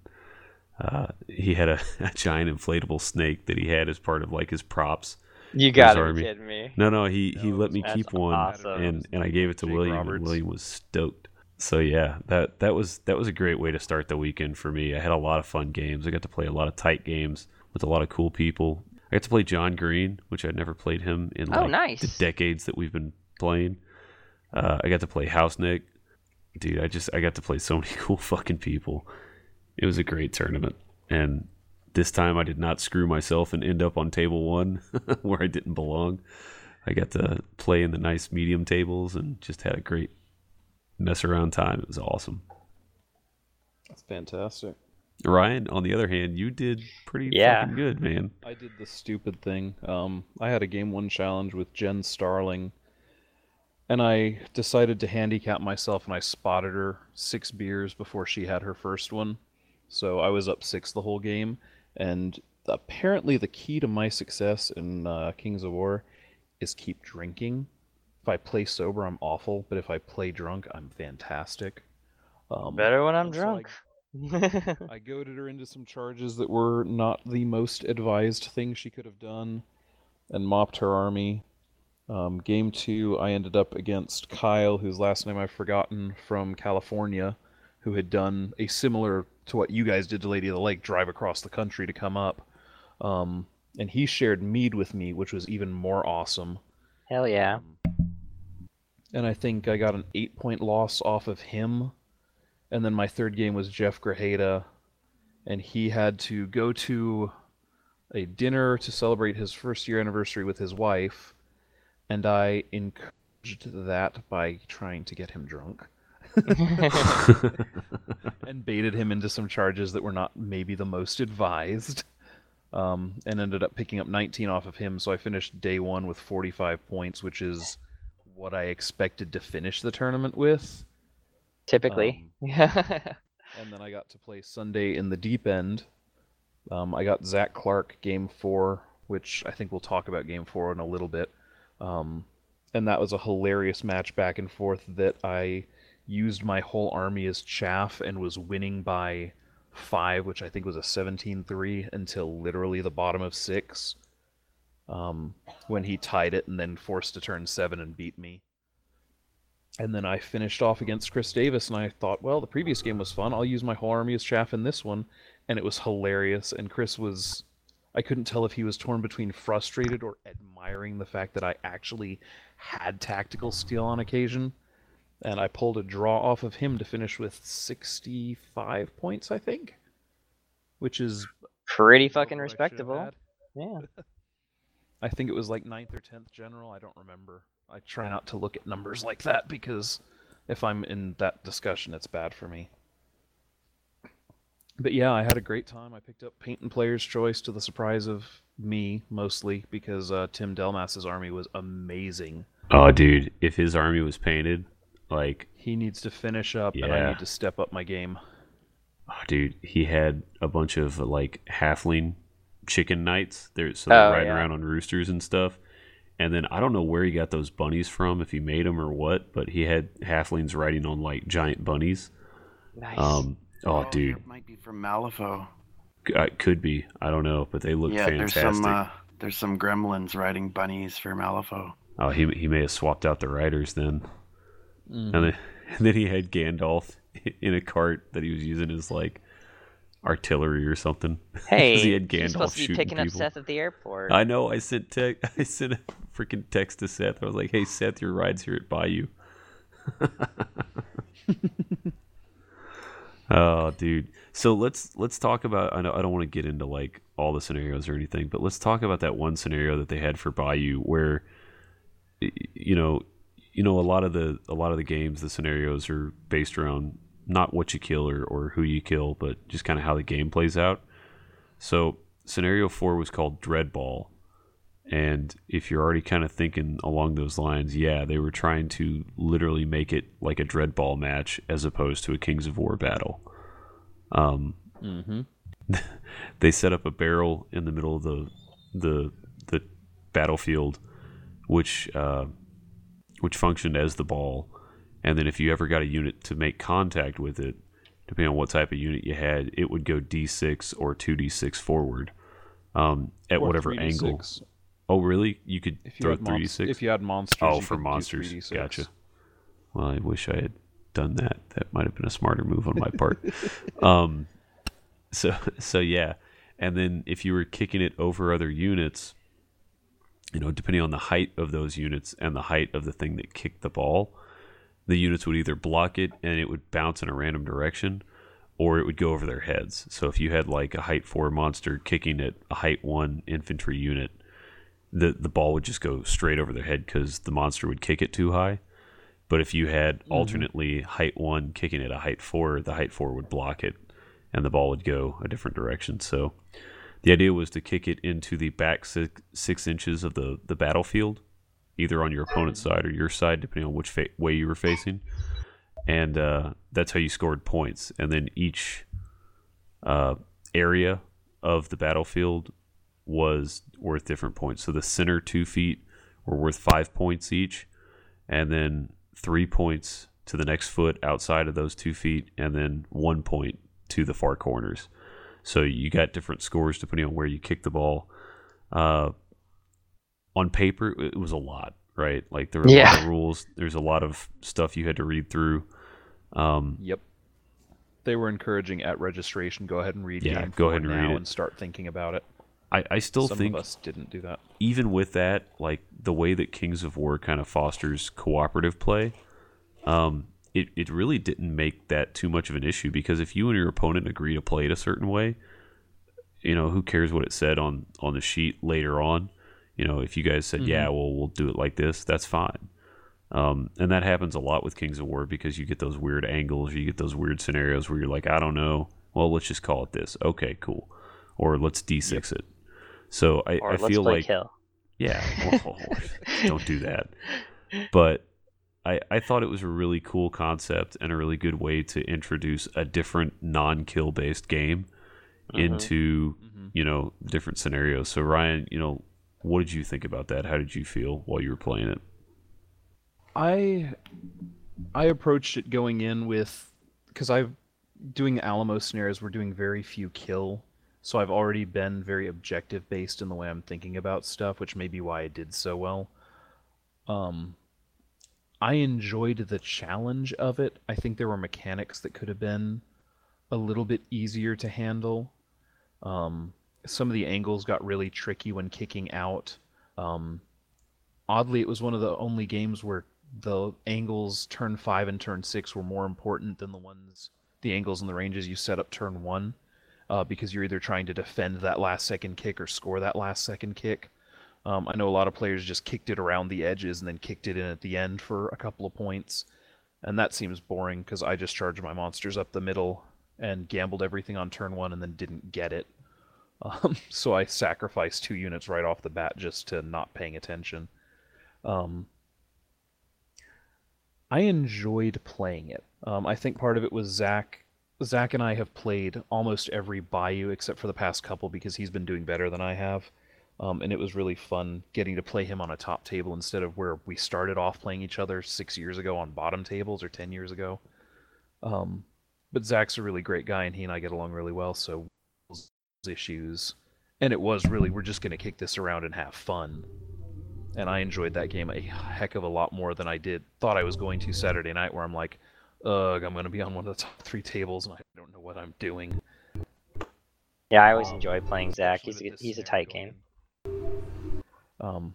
uh, he had a, a giant inflatable snake that he had as part of like his props. You gotta gotta be be kidding kidding me. No, no, he he No, let me keep one, awesome. and and I gave it to Jake William, and William was stoked. So yeah, that that was that was a great way to start the weekend for me. I had a lot of fun games. I got to play a lot of tight games with a lot of cool people. I got to play John Green, which I'd never played him in Oh, like nice. the decades that we've been playing. Uh, I got to play House Nick, dude. I just I got to play so many cool fucking people. It was a great tournament, and this time I did not screw myself and end up on table one where I didn't belong. I got to play in the nice medium tables and just had a great mess around time. It was awesome. That's fantastic. Ryan, on the other hand, you did pretty Yeah. fucking good, man. I did the stupid thing. Um, I had a game one challenge with Jen Starling, and I decided to handicap myself, and I spotted her six beers before she had her first one. So I was up six the whole game, and apparently the key to my success in uh, Kings of War is keep drinking. If I play sober, I'm awful, but if I play drunk, I'm fantastic. Um, Better when I'm so I- drunk. I goaded her into some charges that were not the most advised thing she could have done and mopped her army. Um, game two, I ended up against Kyle, whose last name I've forgotten, from California, who had done a similar to what you guys did to Lady of the Lake drive across the country to come up. Um, and he shared mead with me, which was even more awesome. Hell yeah. Um, and I think I got an eight point loss off of him. And then my third game was Jeff Grajeda, and he had to go to a dinner to celebrate his first year anniversary with his wife, and I encouraged that by trying to get him drunk and baited him into some charges that were not maybe the most advised. Um, and ended up picking up 19 off of him, so I finished day one with 45 points, which is what I expected to finish the tournament with. Typically. Yeah. And then I got to play Sunday in the deep end. Um, I got Zach Clark game four, which I think we'll talk about game four in a little bit. Um, and that was a hilarious match back and forth that I used my whole army as chaff and was winning by five, which I think was a 17 3 until literally the bottom of six. Um, when he tied it and then forced to turn seven and beat me. And then I finished off against Chris Davis, and I thought, well, the previous game was fun. I'll use my whole army as chaff in this one. And it was hilarious. And Chris was. I couldn't tell if he was torn between frustrated or admiring the fact that I actually had tactical skill on occasion. And I pulled a draw off of him to finish with 65 points, I think. Which is. Pretty fucking what I should have respectable. Yeah. I think it was like ninth or tenth general. I don't remember. I try not to look at numbers like that because if I'm in that discussion, it's bad for me. But yeah, I had a great time. I picked up Paint and Player's Choice to the surprise of me mostly because uh, Tim Delmas's army was amazing. oh, dude, if his army was painted, like, He needs to finish up, and I need to step up my game. oh, dude, he had a bunch of like halfling chicken knights. They're so they're Oh, riding yeah. around on roosters and stuff. And then I don't know where he got those bunnies from, if he made them or what, but he had halflings riding on like giant bunnies. Nice. Um, oh, dude, that might be from Malifaux. C- uh, could be. I don't know, but they look yeah, there's fantastic. some uh, there's some gremlins riding bunnies for Malifaux. Oh, he he may have swapped out the riders then, Mhm. and then and then he had Gandalf in a cart that he was using as like artillery or something. hey, he had he's Gandalf supposed to be shooting picking up people. Seth at the airport. I know. I sent te- I sent a freaking text to Seth. I was like, "Hey, Seth, your ride's here at Bayou." oh, dude. So let's let's talk about. I know I don't want to get into like all the scenarios or anything, but let's talk about that one scenario that they had for Bayou, where you know, you know, a lot of the a lot of the games, the scenarios are based around not what you kill or, or who you kill, but just kind of how the game plays out. So scenario four was called Dreadball. And if you're already kind of thinking along those lines, yeah, they were trying to literally make it like a Dreadball match as opposed to a Kings of War battle. Um, Mhm. they set up a barrel in the middle of the the the battlefield, which uh, which functioned as the ball, and then if you ever got a unit to make contact with it, depending on what type of unit you had, it would go D6 or two D6 forward um, at Or whatever 3d6. angle. Oh, really? You could If you throw had three monst- D6. if you had monsters, Oh, for monsters. 3d6. Gotcha. Well, I wish I had done that. That might have been a smarter move on my part. um, so so yeah, and then if you were kicking it over other units, you know, depending on the height of those units and the height of the thing that kicked the ball, the units would either block it and it would bounce in a random direction, or it would go over their heads. So if you had like a height four monster kicking at a height one infantry unit, the the ball would just go straight over their head because the monster would kick it too high. But if you had mm-hmm. alternately height one kicking at a height four, the height four would block it, and the ball would go a different direction. So the idea was to kick it into the back six, six inches of the the battlefield, either on your opponent's side or your side, depending on which fa- way you were facing, and uh, that's how you scored points. And then each uh, area of the battlefield was worth different points. So the center two feet were worth five points each, and then three points to the next foot outside of those two feet, and then one point to the far corners. So you got different scores depending on where you kick the ball. Uh, on paper, it was a lot, right? Like there were a lot of rules. There's a lot of stuff you had to read through. Um, Yep. They were encouraging at registration. Go ahead and read. Yeah, game go ahead and read it. and start thinking about it. I, I still Some think of us didn't do that. even with that, like the way that Kings of War kind of fosters cooperative play, um, it, it really didn't make that too much of an issue because if you and your opponent agree to play it a certain way, you know, who cares what it said on, on the sheet later on? You know, if you guys said, yeah, well, we'll do it like this, that's fine. Um, and that happens a lot with Kings of War because you get those weird angles, you get those weird scenarios where you're like, I don't know. Well, let's just call it this. Okay, cool. Or let's D6 it. So I, Or I let's feel like kill. yeah, well, don't do that. But I, I thought it was a really cool concept and a really good way to introduce a different non-kill based game Mhm. into Mhm. you know different scenarios. So Ryan, you know, what did you think about that? How did you feel while you were playing it? I I approached it going in with because I've doing Alamo scenarios. We're doing very few kill, so I've already been very objective based in the way I'm thinking about stuff, which may be why I did so well. Um, I enjoyed the challenge of it. I think there were mechanics that could have been a little bit easier to handle. Um, some of the angles got really tricky when kicking out. Um, oddly, it was one of the only games where the angles turn five and turn six were more important than the ones, the angles and the ranges you set up turn one, uh, because you're either trying to defend that last second kick or score that last second kick. Um, I know a lot of players just kicked it around the edges and then kicked it in at the end for a couple of points, and that seems boring because I just charged my monsters up the middle and gambled everything on turn one and then didn't get it. Um, so I sacrificed two units right off the bat just to not paying attention. Um, I enjoyed playing it. Um, I think part of it was Zach. Zach and I have played almost every Bayou except for the past couple because he's been doing better than I have. Um, and it was really fun getting to play him on a top table instead of where we started off playing each other six years ago on bottom tables or ten years ago. Um, but Zach's a really great guy, and he and I get along really well. So issues, and it was really we're just going to kick this around and have fun. And I enjoyed that game a heck of a lot more than I did thought I was going to Saturday night, where I'm like, ugh, I'm going to be on one of the top three tables, and I don't know what I'm doing. Yeah, I always Um, enjoy playing Zach. He's a, he's a tight game. Um,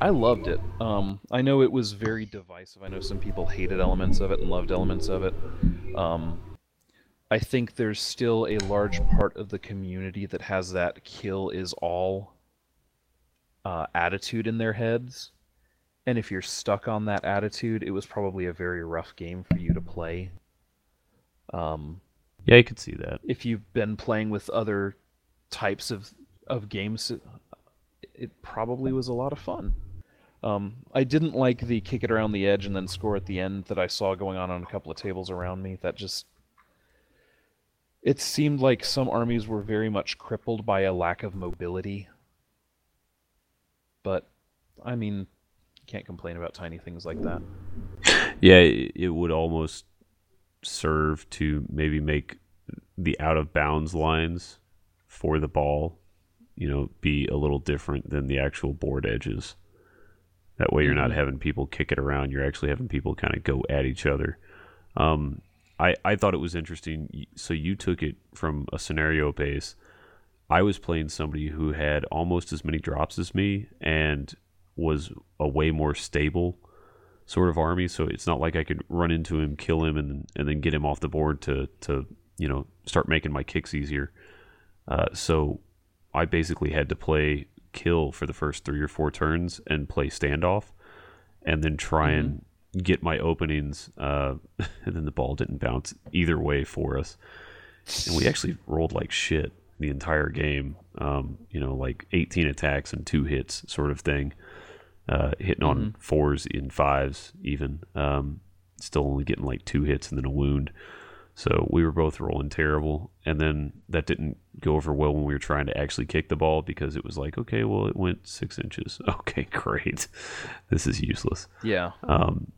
I loved it. Um, I know it was very divisive. I know some people hated elements of it and loved elements of it. Um, I think there's still a large part of the community that has that kill is all uh, attitude in their heads. And if you're stuck on that attitude, it was probably a very rough game for you to play. Um, Yeah, I could see that. if you've been playing with other types of of games, it, probably was a lot of fun. Um, I didn't like the kick it around the edge and then score at the end that I saw going on on a couple of tables around me. That just it seemed like some armies were very much crippled by a lack of mobility. But I mean, you can't complain about tiny things like that. Yeah, it would almost serve to maybe make the out of bounds lines for the ball, you know, be a little different than the actual board edges. That way, you're not Mhm. having people kick it around. You're actually having people kind of go at each other. Um, I I thought it was interesting. So you took it from a scenario base. I was playing somebody who had almost as many drops as me and was a way more stable sort of army. So it's not like I could run into him, kill him, and and then get him off the board to to you know start making my kicks easier. Uh, so I basically had to play kill for the first three or four turns and play standoff, and then try and get my openings. Uh, and then the ball didn't bounce either way for us, and we actually rolled like shit the entire game. Um, you know, like 18 attacks and two hits, sort of thing. uh, hitting on Mhm. fours in fives, even. Um, still only getting like two hits and then a wound. So we were both rolling terrible. And then that didn't go over well when we were trying to actually kick the ball because it was like, okay, well, it went six inches. Okay, great. This is useless. Yeah. Um,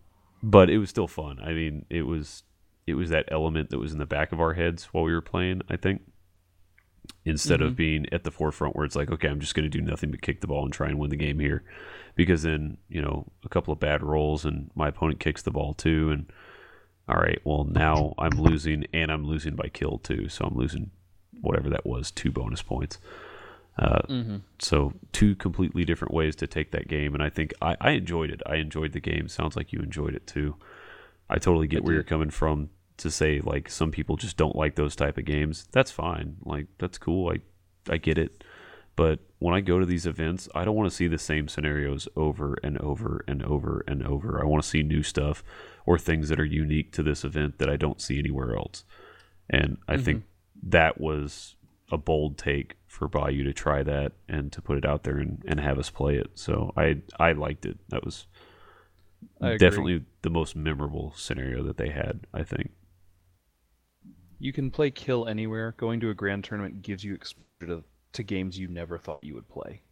but it was still fun. I mean, it was it was that element that was in the back of our heads while we were playing. I think instead of Mhm. being at the forefront where it's like, okay, I'm just going to do nothing but kick the ball and try and win the game here, because then you know a couple of bad rolls and my opponent kicks the ball too, and all right, well now I'm losing and I'm losing by kill too, so I'm losing whatever that was, two bonus points. Uh, Mm-hmm. so two completely different ways to take that game, and I think I, I enjoyed it. I enjoyed the game. Sounds like you enjoyed it too. I totally get I where you're coming from to say like some people just don't like those type of games. That's fine. Like that's cool. I I get it. But when I go to these events, I don't want to see the same scenarios over and over and over and over. I want to see new stuff or things that are unique to this event that I don't see anywhere else. And I think mm-hmm. that was a bold take for Bayou to try that and to put it out there and, and have us play it. So I I liked it. That was definitely the most memorable scenario that they had, I think. You can play kill anywhere. Going to a grand tournament gives you exposure to, to games you never thought you would play.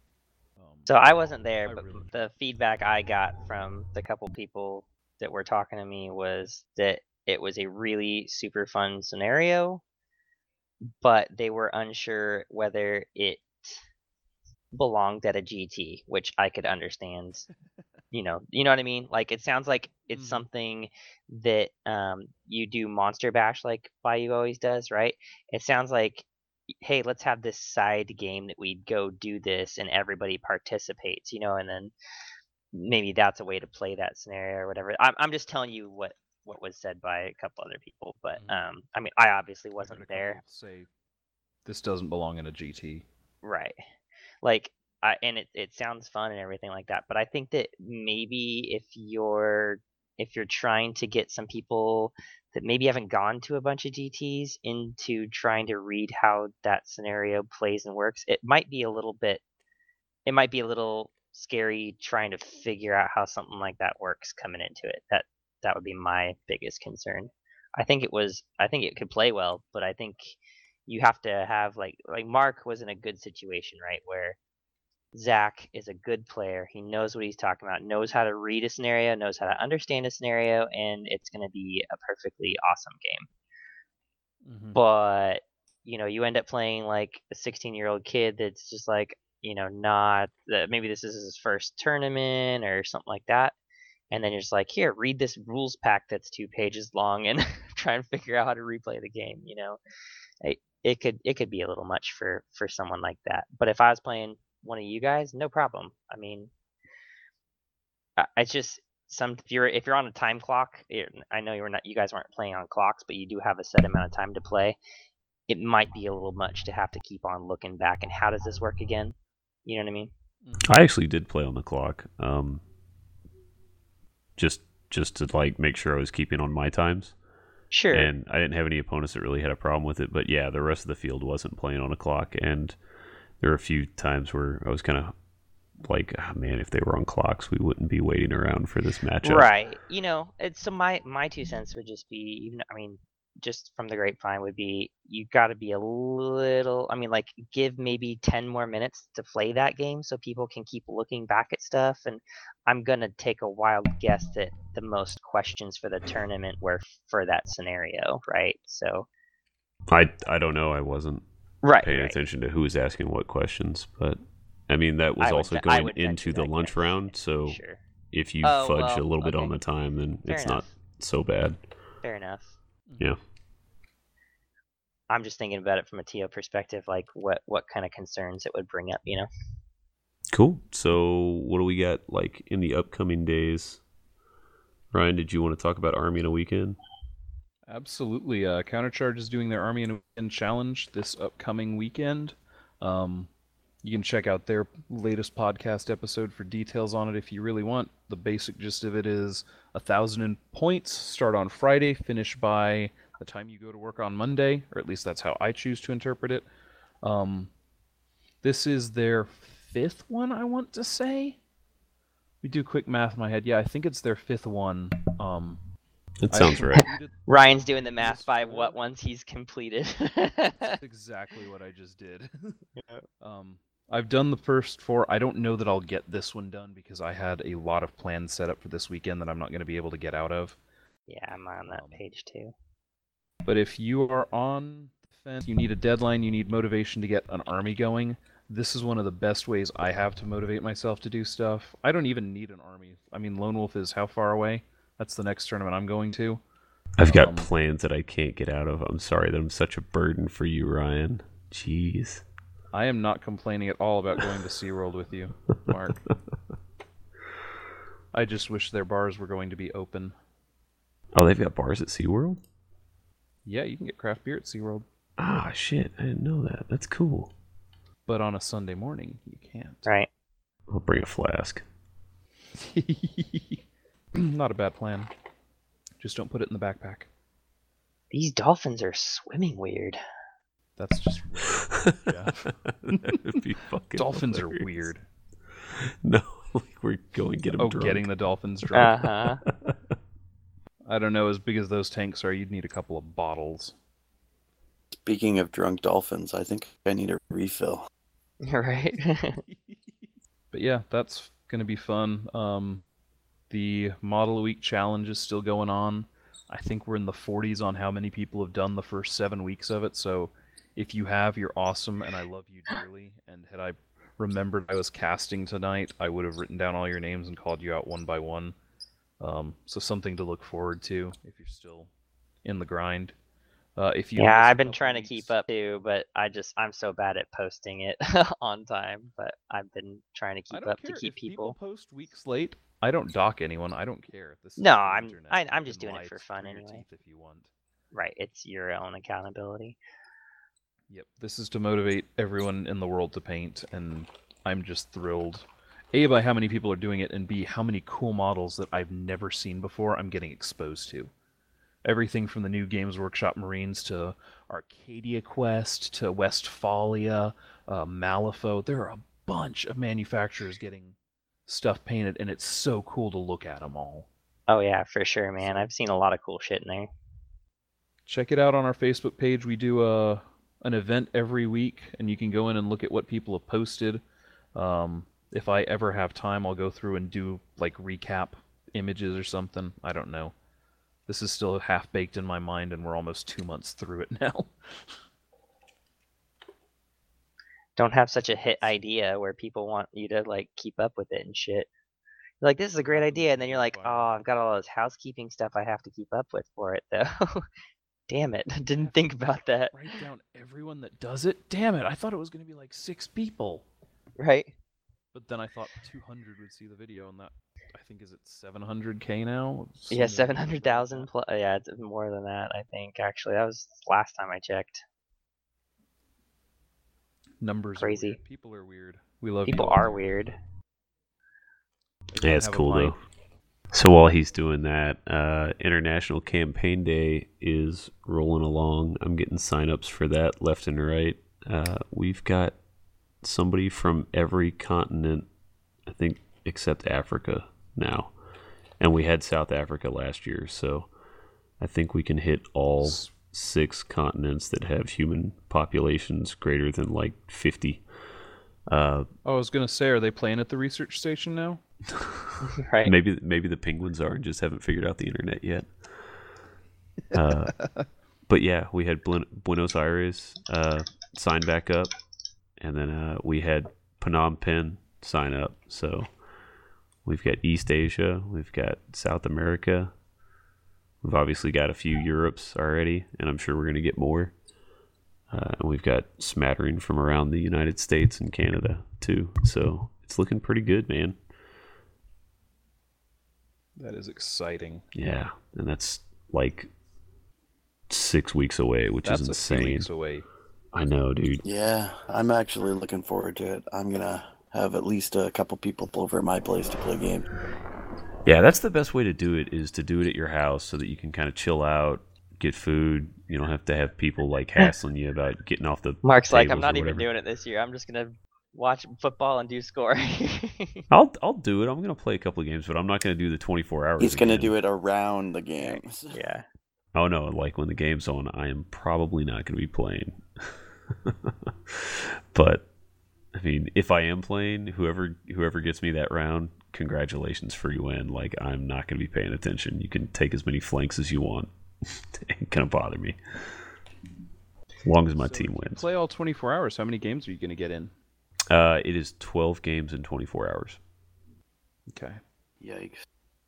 Um, So I wasn't there, I but really- the feedback I got from the couple people that were talking to me was that it was a really super fun scenario, but they were unsure whether it belonged at a GT, which I could understand. you know, you know what I mean? Like it sounds like it's Mhm. something that um, you do Monster Bash like Bayou always does, right? It sounds like hey, let's have this side game that we'd go do this and everybody participates, you know, and then maybe that's a way to play that scenario or whatever. I'm I'm just telling you what what was said by a couple other people, but Mhm. um, I mean, I obviously wasn't couple there, Say this doesn't belong in a GT. right? Like, I, and it it sounds fun and everything like that, but I think that maybe if you're if you're trying to get some people that maybe haven't gone to a bunch of GTs into trying to read how that scenario plays and works, it might be a little bit it might be a little scary trying to figure out how something like that works coming into it. That that would be my biggest concern. I think it was I think it could play well, but I think you have to have like like Mark was in a good situation, right? Where Zach is a good player. He knows what he's talking about, knows how to read a scenario, knows how to understand a scenario, and it's going to be a perfectly awesome game. Mhm. But you know, you end up playing like a 16 year old kid that's just like, you know, not that maybe this is his first tournament or something like that. And then you're just like, here, read this rules pack that's two pages long and try and figure out how to replay the game. You know, it, it could it could be a little much for for someone like that. But if I was playing one of you guys, no problem. I mean, I- it's just some if you're if you're on a time clock. It, I know you're not you guys aren't playing on clocks, but you do have a set amount of time to play. It might be a little much to have to keep on looking back and how does this work again? You know what I mean? I actually did play on the clock. Um, just just to like make sure I was keeping on my times. Sure. And I didn't have any opponents that really had a problem with it. But yeah, the rest of the field wasn't playing on a clock. And there were a few times where I was kind of like, oh, man, if they were on clocks, we wouldn't be waiting around for this matchup. Right. You know, it's so my my two cents would just be even I mean, just from the grapevine would be you got to be a little I mean like give maybe 10 more minutes to play that game so people can keep looking back at stuff and I'm going to take a wild guess that the most questions for the tournament were for that scenario, right? So I, I don't know. I wasn't right, paying right. attention to who was asking what questions. But I mean, that was I also I going into the lunch round. So Sure. if you Oh, fudge well, a little bit on the time, then Fair it's enough. not so bad. Fair enough. Mm-hmm. Yeah. I'm just thinking about it from a TO perspective, like what what kind of concerns it would bring up, you know? Cool. So, what do we got like in the upcoming days? Ryan, did you want to talk about Army in a weekend? Absolutely. Uh, Countercharge is doing their Army in a Weekend challenge this upcoming weekend. Um, you can check out their latest podcast episode for details on it if you really want. The basic gist of it is a thousand points start on Friday, finish by the time you go to work on Monday, or at least that's how I choose to interpret it. Um, this is their fifth one, I want to say. We do quick math in my head. Yeah, I think it's their fifth one. Um, That I sounds right. Ryan's doing the math by what ones he's completed. That's exactly what I just did. um, I've done the first four. I don't know that I'll get this one done because I had a lot of plans set up for this weekend that I'm not going to be able to get out of. yeah, I'm on that Um, page too. But if you are on the fence, you need a deadline, you need motivation to get an army going. This is one of the best ways I have to motivate myself to do stuff. I don't even need an army. I mean, Lone Wolf is how far away? That's the next tournament I'm going to. I've got Um, plans that I can't get out of. I'm sorry that I'm such a burden for you, Ryan. Jeez. I am not complaining at all about going to SeaWorld with you, Mark. I just wish their bars were going to be open. Oh, they've got bars at SeaWorld? Yeah, you can get craft beer at SeaWorld, Ah, shit. I didn't know that. That's cool. but on a Sunday morning, you can't. Right. I'll bring a flask. not a bad plan. Just don't put it in the backpack. These dolphins are swimming weird. That's just Jeff. that would be fucking dolphins hilarious. are weird. No, like we're going get them Oh, drunk. getting the dolphins drunk. Uh huh. I don't know. As big as those tanks are, you'd need a couple of bottles. Speaking of drunk dolphins, I think I need a refill. right. But yeah, that's gonna be fun. Um, the Model Week challenge is still going on. I think we're in the 40s on how many people have done the first seven weeks of it. So if you have, you're awesome, and I love you dearly. And had I remembered I was casting tonight, I would have written down all your names and called you out one by one. Um, so something to look forward to if you're still in the grind. Uh, if you yeah, I've been trying to keep up too, but I just I'm so bad at posting it on time. But I've been trying to keep up to keep if people people. post weeks late. I don't dock anyone. I don't care. This is No, I'm- internet. I, I'm just doing it for fun anyway. if you want. Right, it's your own accountability. Yep, this is to motivate everyone in the world to paint, and I'm just thrilled. A, by how many people are doing it, and B, how many cool models that I've never seen before I'm getting exposed to. Everything from the new Games Workshop Marines to Arcadia Quest to Westfalia, uh, Malifaux. There are a bunch of manufacturers getting stuff painted, and it's so cool to look at them all. Oh yeah, for sure, man. I've seen a lot of cool shit in there. check it out on our Facebook page. We do a an event every week, and you can go in and look at what people have posted. Um, if I ever have time, I'll go through and do like recap images or something. I don't know. This is still half baked in my mind, and we're almost two months through it now. Don't have such a hit idea where people want you to like keep up with it and shit. You're like, this is a great mm, idea, and then you're like, oh, I've got all this housekeeping stuff I have to keep up with for it though. Damn it, didn't think about that. Write down everyone that does it. Damn it! I thought it was going to be like six people, Right? but then I thought 200 would see the video, and that I think is it 700k now. Yeah, Somewhere seven around hundred that. thousand plus. Yeah, it's more than that. I think actually that was last time I checked. Numbers are Crazy. weird. People are weird. We love People you are weird. Yeah, it's cool though. So while he's doing that, uh, International Campaign Day is rolling along. I'm getting signups for that left and right. Uh, we've got somebody from every continent, I think, except Africa now, and we had South Africa last year. So I think we can hit all S- six continents that have human populations greater than like 50. Uh, I was gonna say, are they playing at the research station now? right. Maybe maybe the penguins are and just haven't figured out the internet yet. Uh, but yeah, we had Buen- Buenos Aires uh, sign back up, and then uh, we had Phnom Penh sign up. So we've got East Asia, we've got South America, we've obviously got a few Europes already, and I'm sure we're going to get more. Uh, and we've got smattering from around the United States and Canada too. So it's looking pretty good, man. That is exciting. Yeah, and that's like six weeks away, which That's is a few insane. weeks away. I know, dude. Yeah, I'm actually looking forward to it. I'm gonna have at least a couple people over at my place to play games. Yeah, that's the best way to do it is to do it at your house so that you can kind of chill out, get food. You don't have to have people like hassling you about getting off the. Mark's like, I'm not even doing it this year. I'm just gonna watch football and do score. I'll I'll do it. I'm gonna play a couple of games, but I'm not gonna do the 24 hours. He's gonna again. do it around the games. yeah. Oh no! Like when the game's on, I am probably not gonna be playing. but I mean, if I am playing, whoever whoever gets me that round, congratulations, free win. Like I'm not gonna be paying attention. You can take as many flanks as you want. it ain't gonna bother me. As long as my So team wins. Play all 24 hours. How many games are you going to get in? Uh, it is 12 games in 24 hours. Okay. Yikes.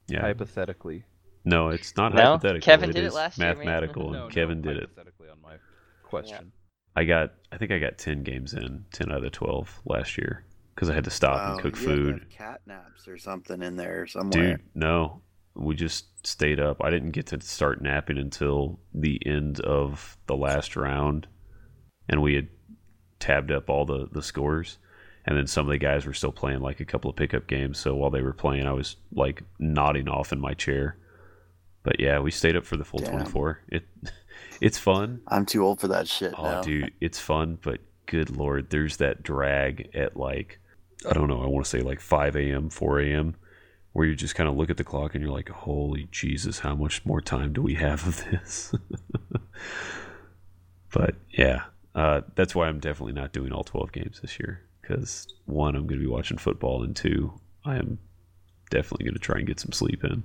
Yeah. Hypothetically. No, it's not No? hypothetical. Kevin It did it last year, man. mathematical, No, and no, Kevin did it. Hypothetically on my question. I got, I think I got 10 games in, 10 out of 12 last year because I had to stop Wow, and cook you food. cat naps or something in there somewhere. Dude, no. We just stayed up. I didn't get to start napping until the end of the last round. And we had tabbed up all the, the scores. And then some of the guys were still playing like a couple of pickup games. So while they were playing, I was like nodding off in my chair. But yeah, we stayed up for the full Damn. 24. It It's fun. I'm too old for that shit Oh, now. dude, it's fun, but good lord, there's that drag at like, I don't know, I want to say like 5 a.m., 4 a.m., where you just kind of look at the clock and you're like, holy Jesus, how much more time do we have of this? but yeah, uh, that's why I'm definitely not doing all 12 games this year. Because one, I'm going to be watching football, and two, I am definitely going to try and get some sleep in.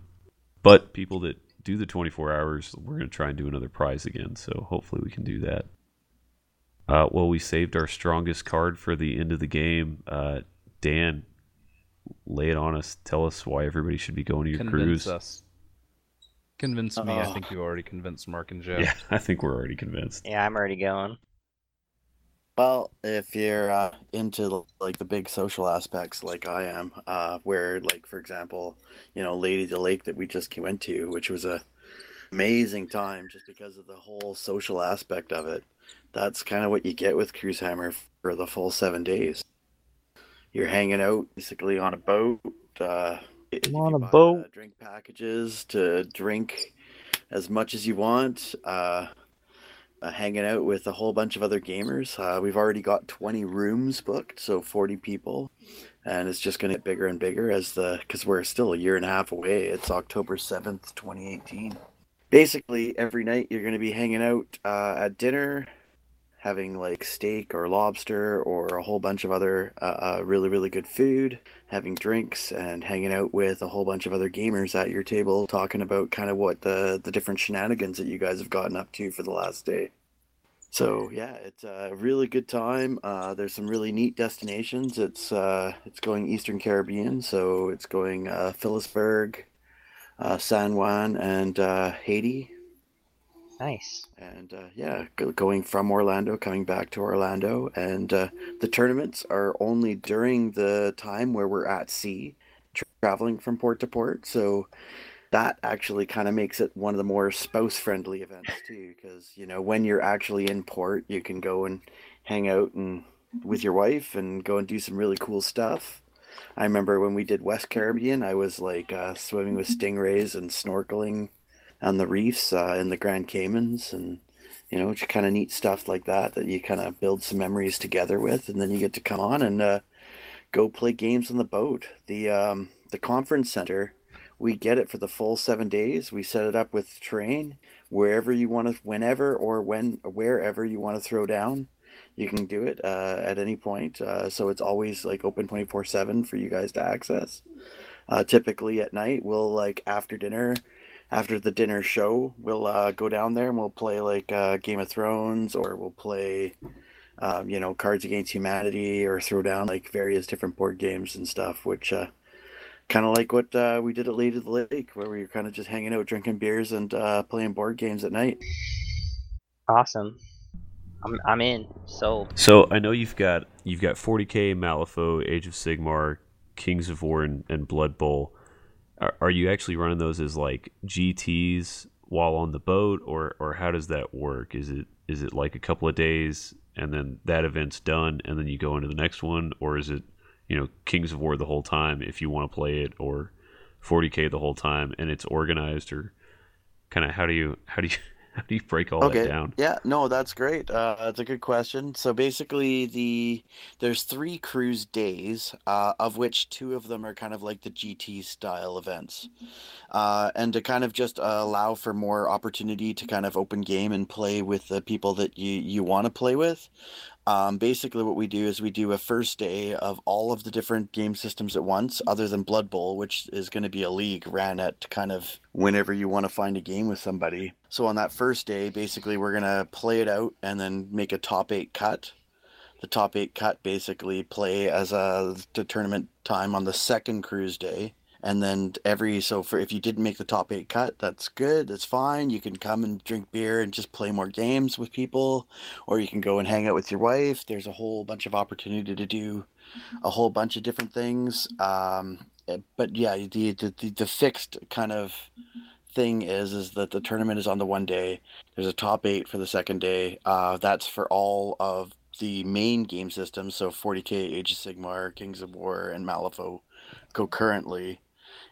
But people that do the 24 hours, we're going to try and do another prize again. So hopefully we can do that. Uh, well, we saved our strongest card for the end of the game. Uh, Dan, lay it on us. Tell us why everybody should be going to your Convince cruise. us. Convince me. I Oh. think you already convinced Mark and Jeff. Yeah, I think we're already convinced. Yeah, I'm already going. Well, if you're uh, into like the big social aspects, like I am, uh, where like for example, you know, Lady the Lake that we just went to, which was a amazing time just because of the whole social aspect of it. That's kind of what you get with Cruise Hammer for the full seven days. You're hanging out basically on a boat. Uh, on a buy, boat. uh, drink packages to drink as much as you want. Uh, hanging out with a whole bunch of other gamers. Uh, we've already got 20 rooms booked, so 40 people, and it's just going to get bigger and bigger as the because we're still a year and a half away. It's October 7th, 2018. Basically, every night you're going to be hanging out uh, at dinner, having like steak or lobster or a whole bunch of other uh, uh, really really good food, having drinks and hanging out with a whole bunch of other gamers at your table, talking about kind of what the the different shenanigans that you guys have gotten up to for the last day. So yeah, it's a really good time. Uh, there's some really neat destinations. It's uh, it's going Eastern Caribbean, so it's going uh, Philipsburg, uh, San Juan, and Haiti. Nice. And uh, yeah, go- going from Orlando, coming back to Orlando, and uh, the tournaments are only during the time where we're at sea, tra- traveling from port to port. So that actually kind of makes it one of the more spouse-friendly events too, because you know when you're actually in port, you can go and hang out and with your wife and go and do some really cool stuff. I remember when we did West Caribbean, I was like uh, swimming with stingrays and snorkeling on the reefs uh, in the Grand Caymans, and you know, just kind of neat stuff like that that you kind of build some memories together with, and then you get to come on and uh, go play games on the boat. The um, the conference center, we get it for the full seven days. We set it up with terrain wherever you want to, whenever or when, wherever you want to throw down. You can do it uh, at any point. Uh, so it's always like open 24 7 for you guys to access. Uh, typically at night, we'll like after dinner, after the dinner show, we'll uh, go down there and we'll play like uh, Game of Thrones or we'll play, um, you know, Cards Against Humanity or throw down like various different board games and stuff, which uh, kind of like what uh, we did at Lady of the Lake, where we were kind of just hanging out, drinking beers and uh, playing board games at night. Awesome. I'm I'm in. Sold. So I know you've got you've got 40k, Malifaux, Age of Sigmar, Kings of War, and, and Blood Bowl. Are, are you actually running those as like GTS while on the boat, or or how does that work? Is it is it like a couple of days and then that event's done and then you go into the next one, or is it you know Kings of War the whole time if you want to play it, or 40k the whole time and it's organized, or kind of how do you how do you How do you break all Okay. that down? Yeah, no, that's great. Uh, that's a good question. So basically, the there's three cruise days, uh, of which two of them are kind of like the GT style events, uh, and to kind of just uh, allow for more opportunity to kind of open game and play with the people that you you want to play with. Um, basically, what we do is we do a first day of all of the different game systems at once, other than Blood Bowl, which is going to be a league ran at kind of whenever you want to find a game with somebody. So on that first day, basically, we're going to play it out and then make a top eight cut. The top eight cut basically play as a the tournament time on the second cruise day. And then every so for if you didn't make the top eight cut, that's good. That's fine. You can come and drink beer and just play more games with people or you can go and hang out with your wife. There's a whole bunch of opportunity to do a whole bunch of different things. Um, eh, but yeah, the, the the the fixed kind of thing is is that the tournament is on the one day. There's a top eight for the second day. Uh, that's for all of the main game systems. So 40k, Age of Sigmar, Kings of War, and Malifaux concurrently.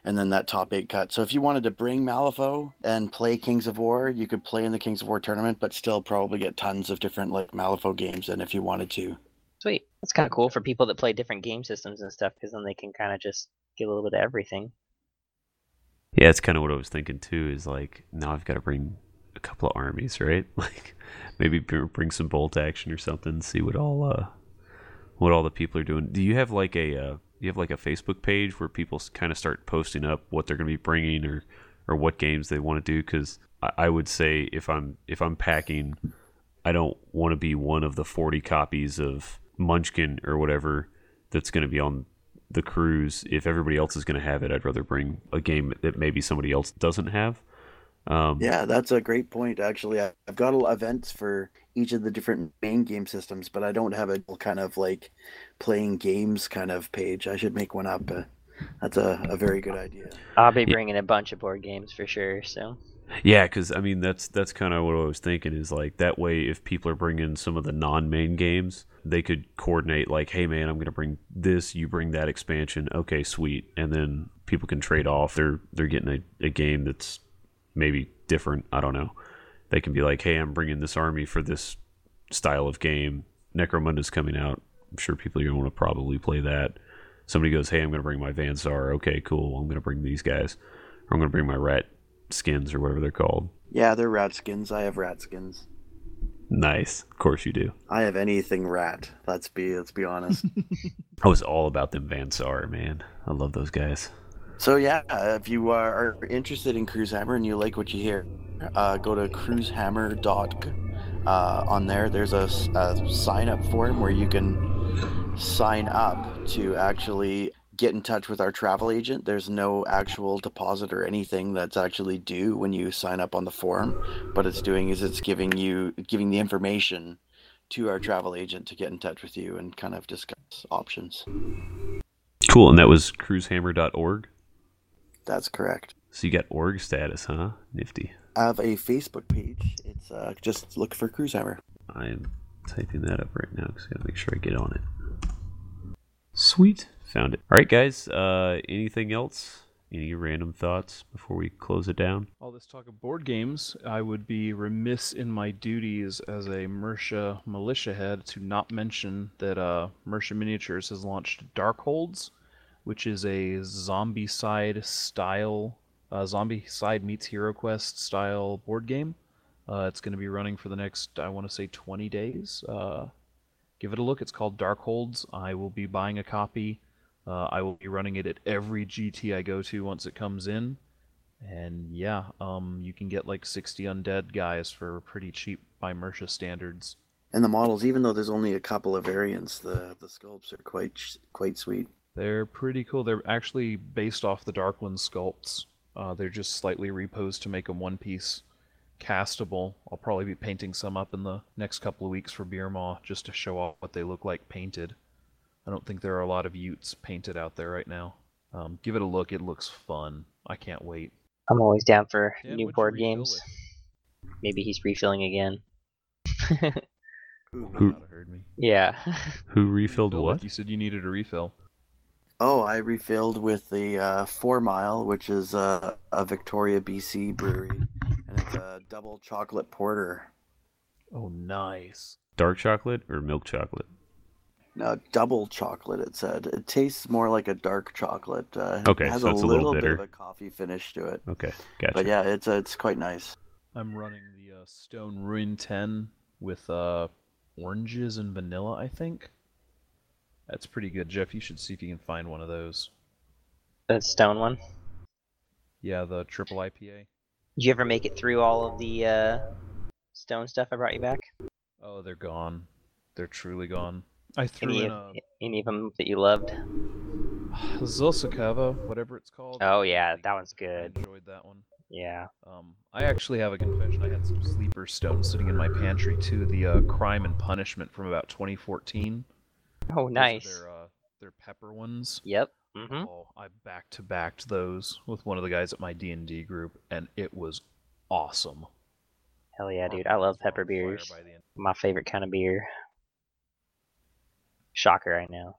And then that top eight cut. So if you wanted to bring Malifaux and play Kings of War, you could play in the Kings of War tournament, but still probably get tons of different like Malifaux games in if you wanted to. Sweet. That's kind of cool for people that play different game systems and stuff, because then they can kind of just get a little bit of everything. Yeah, it's kind of what I was thinking too. Is like now I've got to bring a couple of armies, right? Like maybe bring some bolt action or something. See what all uh what all the people are doing. Do you have like a uh, you have like a Facebook page where people kind of start posting up what they're going to be bringing or or what games they want to do? Because I, I would say if I'm if I'm packing, I don't want to be one of the forty copies of Munchkin or whatever that's going to be on the cruise. If everybody else is going to have it, I'd rather bring a game that maybe somebody else doesn't have. Um, Yeah, that's a great point. Actually, I've got events for each of the different main game systems, but I don't have a kind of like playing games kind of page. I should make one up. Uh, that's a, a very good idea. I'll be Yeah. bringing a bunch of board games for sure. So Yeah, because I mean that's that's kind of what I was thinking is like that way if people are bringing some of the non-main games, they could coordinate like, hey man, I'm gonna bring this, you bring that expansion, okay, sweet, and then people can trade off. They're they're getting a, a game that's maybe different. I don't know. They can be like, hey, I'm bringing this army for this style of game. Necromunda's coming out. I'm sure people are gonna want to probably play that. Somebody goes, hey, I'm gonna bring my Van Saar. Okay, cool. I'm gonna bring these guys. Or I'm gonna bring my rat skins or whatever they're called. Yeah, they're rat skins. I have rat skins. Nice. Of course you do. I have anything rat. Let's be let's be honest. I was all about them Van Saar, man. I love those guys. so yeah, if you are, are interested in Cruise Hammer and you like what you hear, uh, go to cruisehammer.com. Uh, on there, there's a sign up form where you can sign up to actually get in touch with our travel agent. There's no actual deposit or anything that's actually due when you sign up on the form. What it's doing is it's giving you giving the information to our travel agent to get in touch with you and kind of discuss options. Cool. And that was cruisehammer.org. That's correct. So you got org status, huh? Nifty. I have a Facebook page. It's uh, just look for Cruise Hammer. I am typing that up right now because I gotta make sure I get on it. Sweet. Found it. All right, guys. Uh, anything else? Any random thoughts before we close it down? All this talk of board games, I would be remiss in my duties as a Mercia militia head to not mention that uh, Mierce Miniatures has launched Darkholds, which is a Zombicide style, uh, Zombicide meets Hero Quest style board game. Uh, it's going to be running for the next, I want to say, 20 days. Uh, give it a look. It's called Darkholds. I will be buying a copy. Uh, I will be running it at every GT I go to once it comes in. And yeah, um, you can get like 60 undead guys for pretty cheap by Mierce standards. And the models, even though there's only a couple of variants, the the sculpts are quite quite sweet. They're pretty cool. They're actually based off the Darkwind sculpts. Uh, they're just slightly reposed to make them one piece castable. I'll probably be painting some up in the next couple of weeks for Beer Maw just to show off what they look like painted. I don't think there are a lot of Utes painted out there right now. Um, give it a look. It looks fun. I can't wait. I'm always down for Dan, new board refill games. Maybe he's refilling again. Ooh. Who- heard me. yeah. Who refilled Refill, what? You said you needed a refill. Oh, I refilled with the uh, Four Mile, which is uh, a Victoria, BC brewery, and and it's a double chocolate porter. Oh, nice. Dark chocolate or milk chocolate? No, double chocolate. It said it tastes more like a dark chocolate. Uh, Okay, it has so a it's a little bit bitter. of a coffee finish to it. Okay, gotcha. But yeah, it's uh, it's quite nice. I'm running the uh, Stone Ruin 10 with uh, oranges and vanilla, I think. That's pretty good, Jeff. You should see if you can find one of those. The stone one. Yeah, the triple IPA. Did you ever make it through all of the uh, stone stuff I brought you back? Oh, they're gone. They're truly gone. I threw Any in of, a any of them that you loved? Xocoveza, whatever it's called. Oh yeah, that one's good. I good. enjoyed that one. Yeah. Um, I actually have a confession. I had some sleeper stones sitting in my pantry too. The uh, Crime and Punishment from about 2014. Oh Those nice. Their, uh, their pepper ones. Yep. Mm-hmm. Oh, I back to backed those with one of the guys at my D and D group, and it was awesome. Hell yeah, dude. I love mouths were on pepper beers. by the end. My favorite kind of beer. Shocker, I know.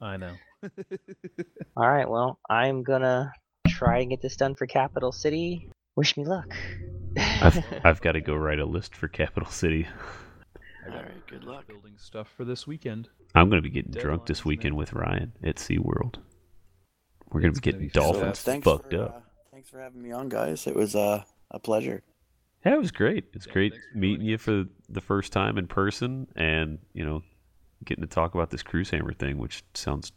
I know. All right, well, I'm gonna try and get this done for Capital City. Wish me luck. I've, I've got to go write a list for Capital City. I got Alright, good luck. building stuff for this weekend. I'm going to be getting drunk this weekend man. with Ryan at SeaWorld. We're going to It's be gonna getting be fun. So, dolphins thanks fucked for, up. Uh, thanks for having me on, guys. It was uh, a pleasure. Yeah, it was great. It's Yeah, great meeting you for the first time in person and, you know, getting to talk about this cruise hammer thing, which sounds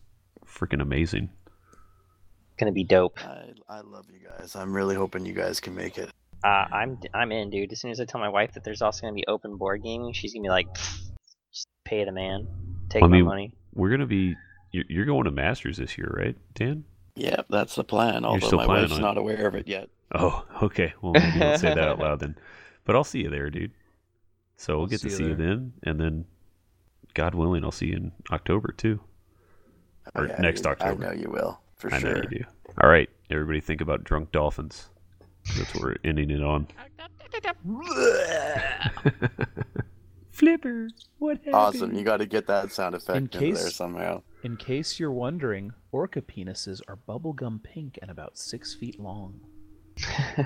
freaking amazing. gonna be dope. I I love you guys. I'm really hoping you guys can make it. Uh, I'm I'm in, dude. As soon as I tell my wife that there's also gonna be open board gaming, she's gonna be like, "Just pay the man, take I my mean- money." We're going to be, you're, you're going to Masters this year, right, Dan? Yeah, that's the plan. Although my wife's on it? not aware of it yet. Oh, okay. Well, maybe don't say that out loud then. But I'll see you there, dude. So we'll I'll get to see see you you then, and then, God willing, I'll see you in October too. Or Yeah, next you- October. I know you will for sure. I know you do. All right, everybody, think about drunk dolphins. That's what we're ending it on. Flipper, what happened? Awesome. You got to get that sound effect In in, there somehow. In case you're wondering, orca penises are bubblegum pink and about six feet long.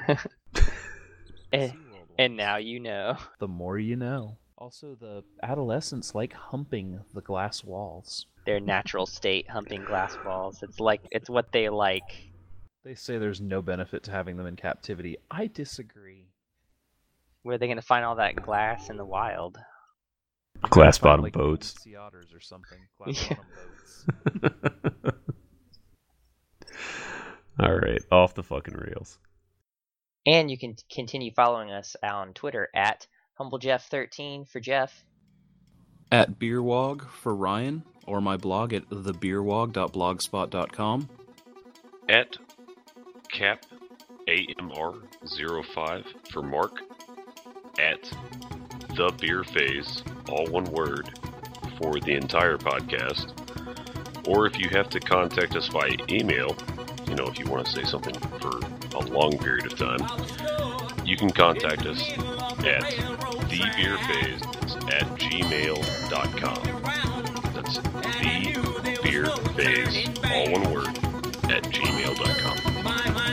and, eh, and now you know. the more you know. Also, the adolescents like humping the glass walls. Their natural state, humping glass walls. It's like it's what they like. They say there's no benefit to having them in captivity. I disagree. Where are they gonna find all that glass in the wild? Glass find, bottom like, boats. Sea otters or something. Glass Yeah. bottom boats. All right, off the fucking rails. And you can continue following us on Twitter at HumbleJeff13 for Jeff. At Beerwog for Ryan, or my blog at thebeerwog.blogspot.com. at cap AMR05 for Mark at the beer phase, all one word, for the entire podcast. Or if you have to contact us by email, you know, if you want to say something for a long period of time, you can contact us at thebeerphase at gmail.com. That's the beer phase, all one word, at gmail.com. My mind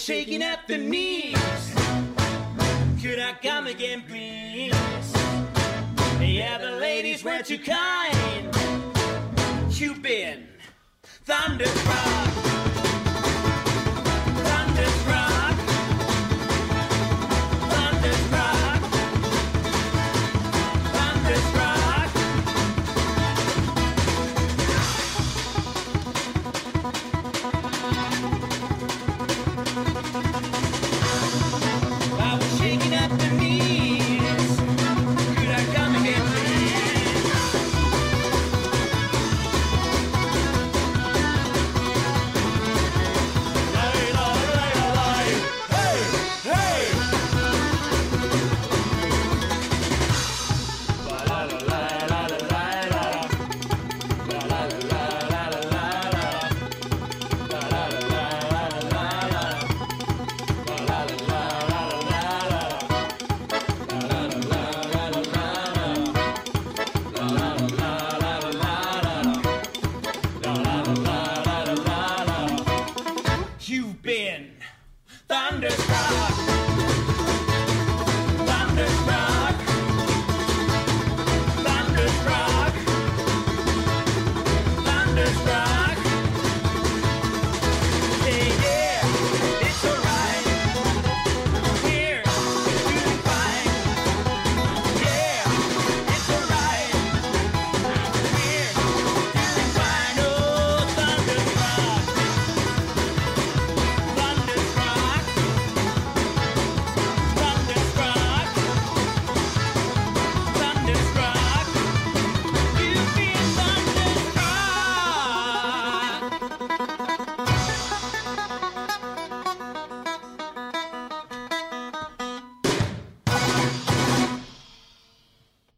shaking at the knees. Could I come again, please? Yeah, the ladies were too kind. You've been thunderstruck.